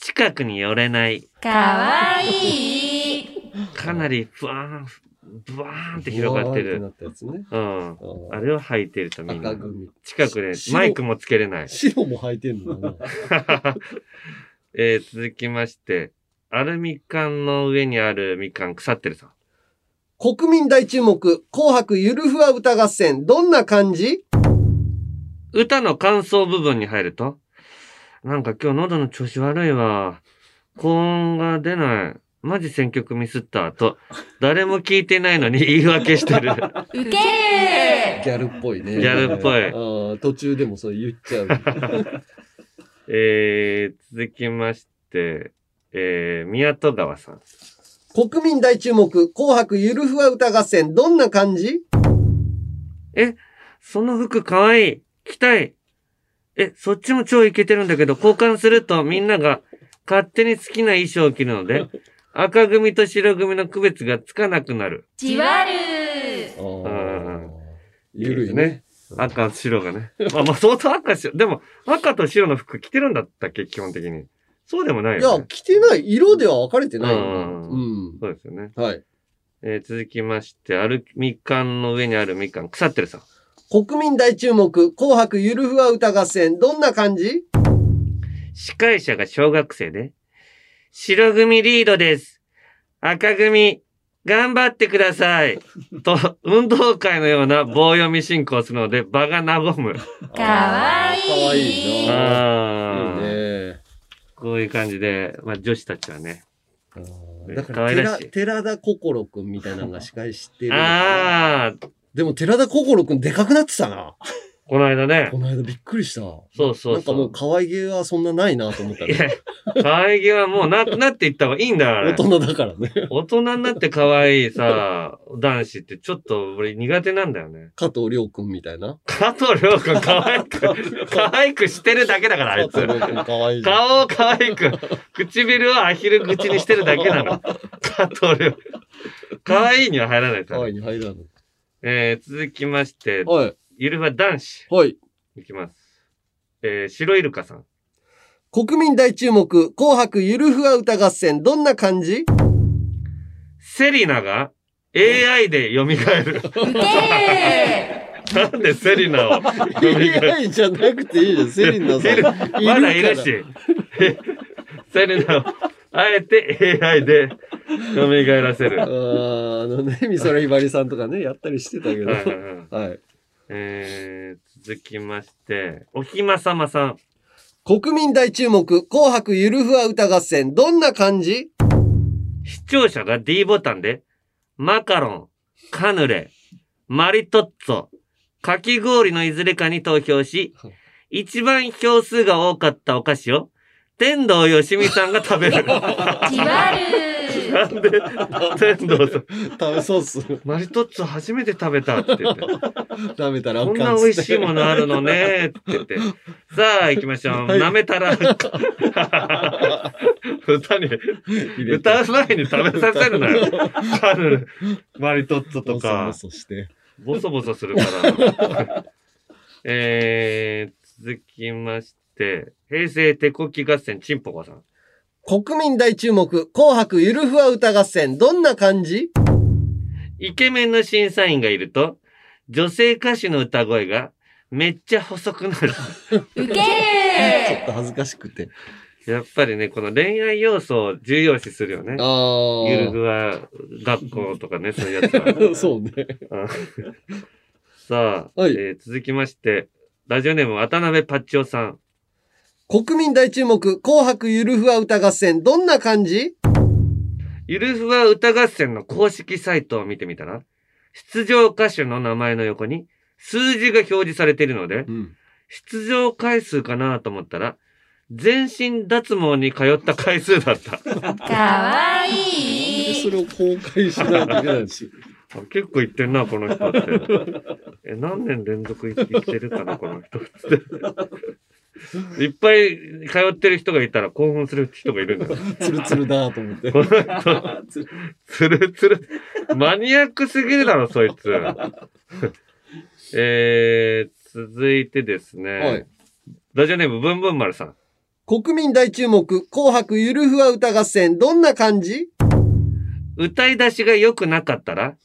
近くに寄れない。かわいいかなりふわーん、ブワーンって広がってる。ね。うん。あれを履いてるとみんな赤。組。近くで白マイクもつけれない。白も履いてんのかな えー、続きまして、アルミ缶の上にあるみかん腐ってるさん。国民大注目、紅白ゆるふわ歌合戦、どんな感じ？歌の感想部分に入ると、なんか今日喉の調子悪いわ。高音が出ない。マジ選曲ミスった。と、誰も聞いてないのに 言い訳してる。ウケるギャルっぽいね。ギャルっぽい途中でもそう言っちゃう。えー、続きまして、えー、宮戸川さん。国民大注目、紅白ゆるふわ歌合戦、どんな感じ？え、その服かわいい。着たい。え、そっちも超イケてるんだけど、交換するとみんなが勝手に好きな衣装を着るので、赤組と白組の区別がつかなくなる。じわるうんゆるいね。赤、白がね。まあまあ、相当赤、白。でも、赤と白の服着てるんだったっけ？基本的に。そうでもないいやよね。、着てない。色では分かれてない。うんうん。そうですよね。はい。えー続きまして、アルミ缶の上にあるみかん、腐ってるさん。国民大注目、紅白ゆるふわ歌合戦、どんな感じ？司会者が小学生で、白組リードです。赤組、頑張ってください。と、運動会のような棒読み進行するので、場が和む。かわいい。かわいいなああ、いいね。こういう感じで、まあ女子たちはね。だから寺可愛らしい。寺田心くんみたいなのが司会してる。ああ、でも寺田心くんでかくなってたな。この間ねこ。の間びっくりした。そうそうなんかもう可愛げはそんなないなと思ったね。可愛げはもうなく なっていった方がいいんだから。大人だからね。大人になって可愛いさ、男子ってちょっと俺苦手なんだよね。加藤亮くんみたいな。加藤亮君可愛く、可愛くしてるだけだから、あいつ。加藤可愛い。顔を可愛く、唇をアヒル口にしてるだけなの。加藤亮。可愛いには入らないから。可愛いに入らない。えー、続きまして、はい。ゆるふわ男子。はい。いきます。えー、白イルカさん。国民大注目、紅白ゆるふわ歌合戦、どんな感じ？セリナが AI で蘇る。なんでセリナを蘇る？AI じゃなくていいじゃん、セリナさん。いるまだいるし。セリナを、あえて AI で蘇らせる。あーあのね、美空ひばりさんとかね、やったりしてたけど。はいはいはいはい。えー、続きまして、おひまさまさん。国民大注目、紅白ゆるふわ歌合戦、どんな感じ？視聴者が D ボタンで、マカロン、カヌレ、マリトッツォ、かき氷のいずれかに投票し、一番票数が多かったお菓子を、天童よしみさんが食べる。じわなんで、天童さん。食べそうっす。マリトッツォ初めて食べたって言って。食べたらこんな美味しいものあるのねって言って。さあ、行きましょう。はいなめたら。歌に、歌う前に食べさせるなよ。カヌレ、マリトッツォとかボ。ソボソして。ボソボソするから。えー、続きまして、平成手こき合戦チンポコさん。国民大注目、紅白ゆるふわ歌合戦、どんな感じ？イケメンの審査員がいると、女性歌手の歌声がめっちゃ細くなる。ウケ ちょっと恥ずかしくて。やっぱりね、この恋愛要素を重要視するよね。ああ。ゆるふわ学校とかね、そういうやつは。そうね。うんさあ、えー続きまして、ラジオネーム渡辺パッチオさん。国民大注目、紅白ゆるふわ歌合戦、どんな感じ？ゆるふわ歌合戦の公式サイトを見てみたら、出場歌手の名前の横に数字が表示されているので、出場回数かなと思ったら、全身脱毛に通った回数だった。かわいい。それを公開しないといけないんですよ。あ結構行ってんな、この人って。え、何年連続行ってるかな、この人って。いっぱい通ってる人がいたら興奮する人がいるんだよ。ツルツルだと思って。この人、つるつる。マニアックすぎるだろ、そいつ。えー、続いてですね。はいラジオネーム、ブンブン丸さん。国民大注目、紅白ゆるふわ歌合戦、どんな感じ？歌い出しが良くなかったら、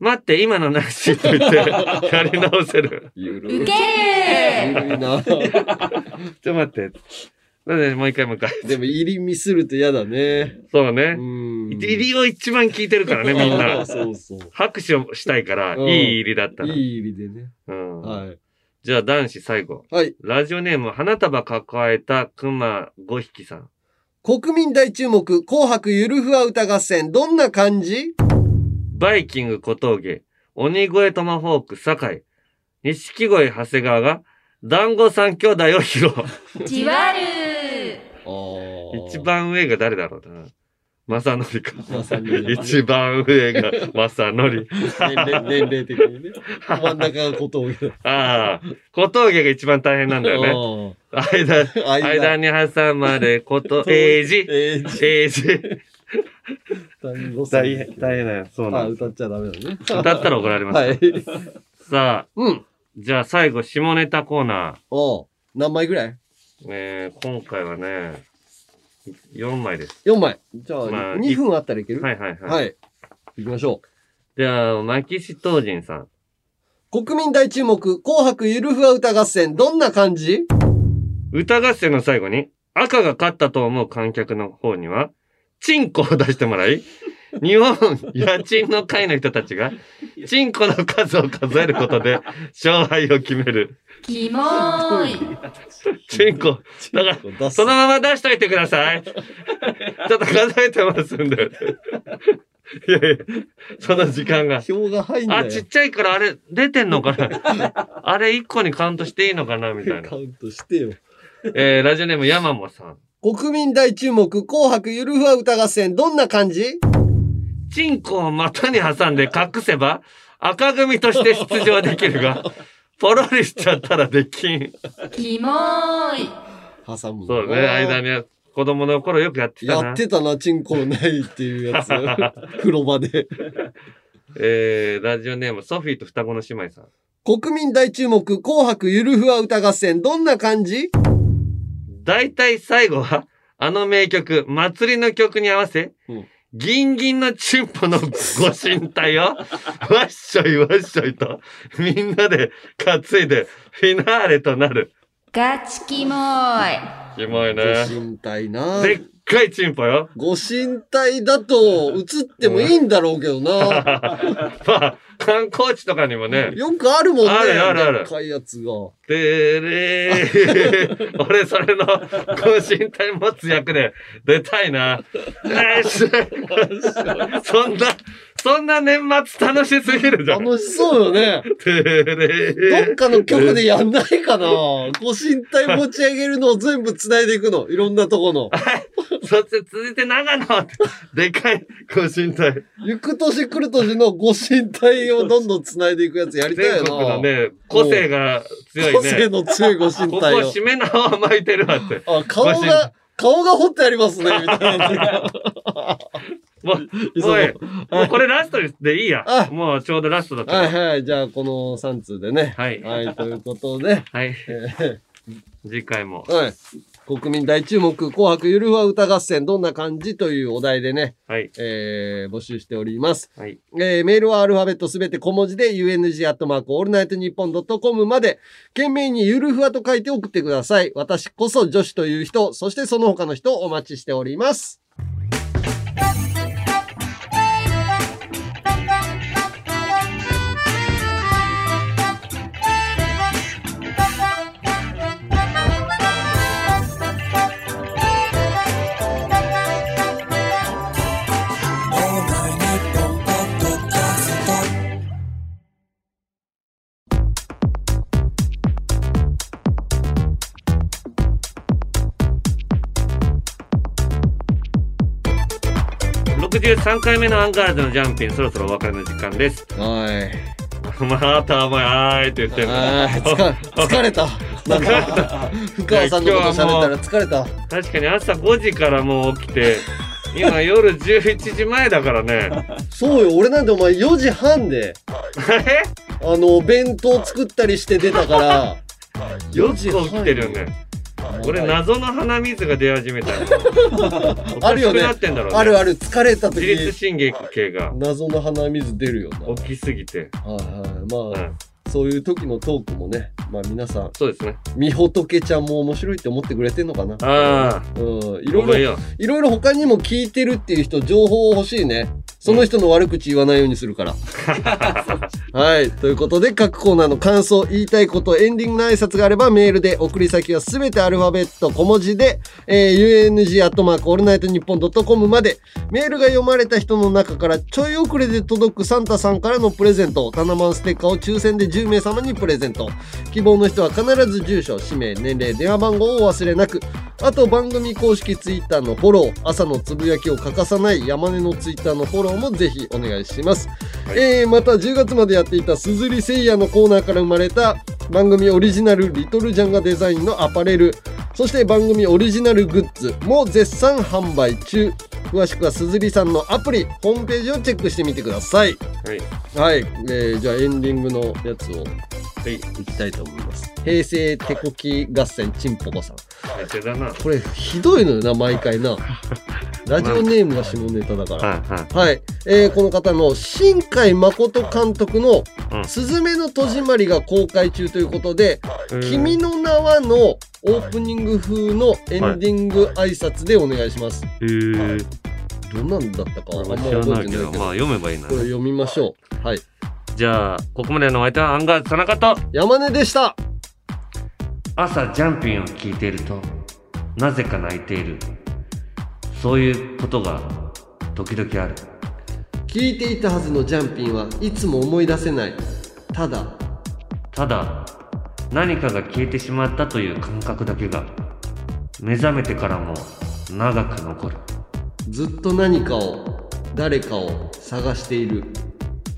待って、今のなしと言って、やり直せる。ゆウケゆるいな。ちょっと待って。なんで、もう一回もう一回。でも入りミスると嫌だね。そうね。うん。入りを一番聞いてるからね、みんな。そうそう。拍手をしたいから、うんいい入りだったら。いい入りでね。うん。はい。じゃあ男子最後。はい。ラジオネーム、花束抱えた熊5匹さん。国民大注目、紅白ゆるふわ歌合戦、どんな感じ？バイキング小峠、鬼越トマホーク酒井、錦鯉長谷川が、団子三兄弟を披露。じわる。一番上が誰だろうな。まさのりか。一番上がまさのり。年齢的にね。真ん中が小峠だ。ああ、小峠が一番大変なんだよね。間、間に挟まれ、こと、えいじ、ええいじ。大変、大変だよ。そうなあ、の。歌っちゃダメだね。歌ったら怒られます。はい。さあ、うん。じゃあ最後、下ネタコーナおう何枚ぐらい？ー。えー、今回はね、4枚です。?4 枚。じゃあ、まあ2分あったらいける？はいはいはい。はい。行きましょじゃあ、マキシトージンさん。う。国民大注目、紅白ゆるふわ歌合戦、どんな感じ？歌合戦の最後に、赤が勝ったと思う観客の方には、チンコを出してもらい、日本家賃の会の人たちが、チンコの数を数えることで勝敗を決める。キモーい。チンコ。だから、そのまま出しといてください。ちょっと数えてますんで。いやいや、その時間が。票が入んだよ。あ、ちっちゃいからあれ出てんのかな？あれ1個にカウントしていいのかな？みたいな カ。ウントしてよ。えー、ラジオネーム山もさん。国民大注目、紅白ゆるふわ歌合戦、どんな感じ？チンコを股に挟んで隠せば赤組として出場できるが、ポロリしちゃったらできん。キモーい。挟むの？そうね、間に子供の頃よくやってたな。やってたな、チンコないっていうやつ。風呂場で。えー、ラジオネームソフィーと双子の姉妹さん。国民大注目、紅白ゆるふわ歌合戦、どんな感じ？大体最後は、あの名曲、祭りの曲に合わせ、うんギンギンのチンポのご神体を、わっしょいわっしょいと、みんなで担いで、フィナーレとなる。ガチキモーい。キモいごね。神体な。でっかいチンポよ。ご神体だと映ってもいいんだろうけどな。まあ、観光地とかにもね、よくあるもんね。あるあるあるかいやつが。でれー。俺、それの、ご神体持つ役で出たいな。そんな、そんな年末楽しすぎるじゃん。楽しそうよね。どっかの曲でやんないかなご神体持ち上げるのを全部繋いでいくの。いろんなとこの。そして続いて長野でかいご神体。行く年来る年のご神体をどんどん繋いでいくやつやりたい全よな。国のね、個性が強いね。個性の強いご神ここ体を。締め縄を巻いてるわって。あ、顔が、顔が彫ってありますね、みたいな。もう、もうもうこれラストでいいやあ。もうちょうどラストだった。はいはい。じゃあ、この3通でね。はい。はい、ということで、はい。え次回も。ーはい。国民大注目、紅白ゆるふわ歌合戦、どんな感じというお題でね、はい。えー募集しております。はい。えーメールはアルファベットすべて小文字で UNG アットマークオールナイトニッポンドットコムまで、件名にゆるふわと書いて送ってください。私こそ女子という人、そしてその他の人をお待ちしております。63回目のアンガールズのジャンピン、そろそろお別れの時間です。はい。またお前、あーいって言ってんの。あー疲れ疲れた。なんか、深川さんのこと喋ったら疲れた。確かに朝5時からもう起きて、今夜11時前だからね。そうよ、俺なんてお前4時半で、え？あの、弁当作ったりして出たから、よく起きてるよね。俺、謎の鼻水が出始めた あるよねなってんだろうね。あるある、疲れた自律時、神経が謎の鼻水出るよな。起きすぎて。はいはい。まあ、うんそういう時のトークもね、まあ皆さん、そうですね。みほとけちゃんも面白いって思ってくれてんのかな？ああ。うん、いろいろ、いろいろ他にも聞いてるっていう人、情報欲しいね。その人の悪口言わないようにするから。はい。ということで、各コーナーの感想、言いたいこと、エンディングの挨拶があれば、メールで、送り先はすべてアルファベット小文字で、えー、UNG アットマークオールナイトニッポンドットコムまで、メールが読まれた人の中から、ちょい遅れで届くサンタさんからのプレゼント、タナマンステッカーを抽選で10名様にプレゼント。希望の人は必ず住所、氏名、年齢、電話番号をお忘れなく。あと番組公式ツイッターのフォロー、朝のつぶやきを欠かさない山根のツイッターのフォローもぜひお願いします。えー、また10月までやっていた鈴木誠也のコーナーから生まれた番組オリジナルリトルジャンガデザインのアパレル、そして番組オリジナルグッズも絶賛販売中。詳しくは鈴木さんのアプリ、ホームページをチェックしてみてください。はい。はい、えー、じゃあエンディングのやつをはい。いきたいと思います。平成手こき合戦チンポコさん。だな。これひどいのよな、毎回な。ラジオネームが下ネタだから。はいはい。はい。えーこの方の新海誠監督のうんすずめの戸締まりが公開中ということで、うん君の名はのオープニング風のエンディング挨拶でお願いします。へーどんなんだったかあんま覚えてないけど。まあ読めばいいなこ。れ読みましょう。はい。じゃあ、ここまでのお相手はアンガー田中と、山根でした。朝ジャンピンを聞いていると、なぜか泣いている。そういうことが、時々ある。聞いていたはずのジャンピンはいつも思い出せない。ただ、ただ、何かが消えてしまったという感覚だけが、目覚めてからも長く残る。ずっと何かを、誰かを探している。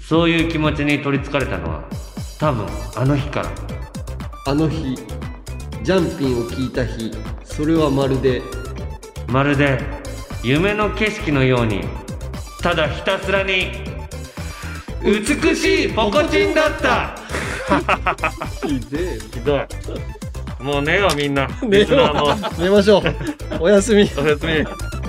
そういう気持ちに取りつかれたのは、多分あの日から。あの日、ジャンピンを聞いた日、それはまるで、まるで夢の景色のようにただひたすらに美しいポコチンだった。ひでえ。ひどい。もう寝ようみんな。寝よ寝ましょう。おやすみ。おやすみ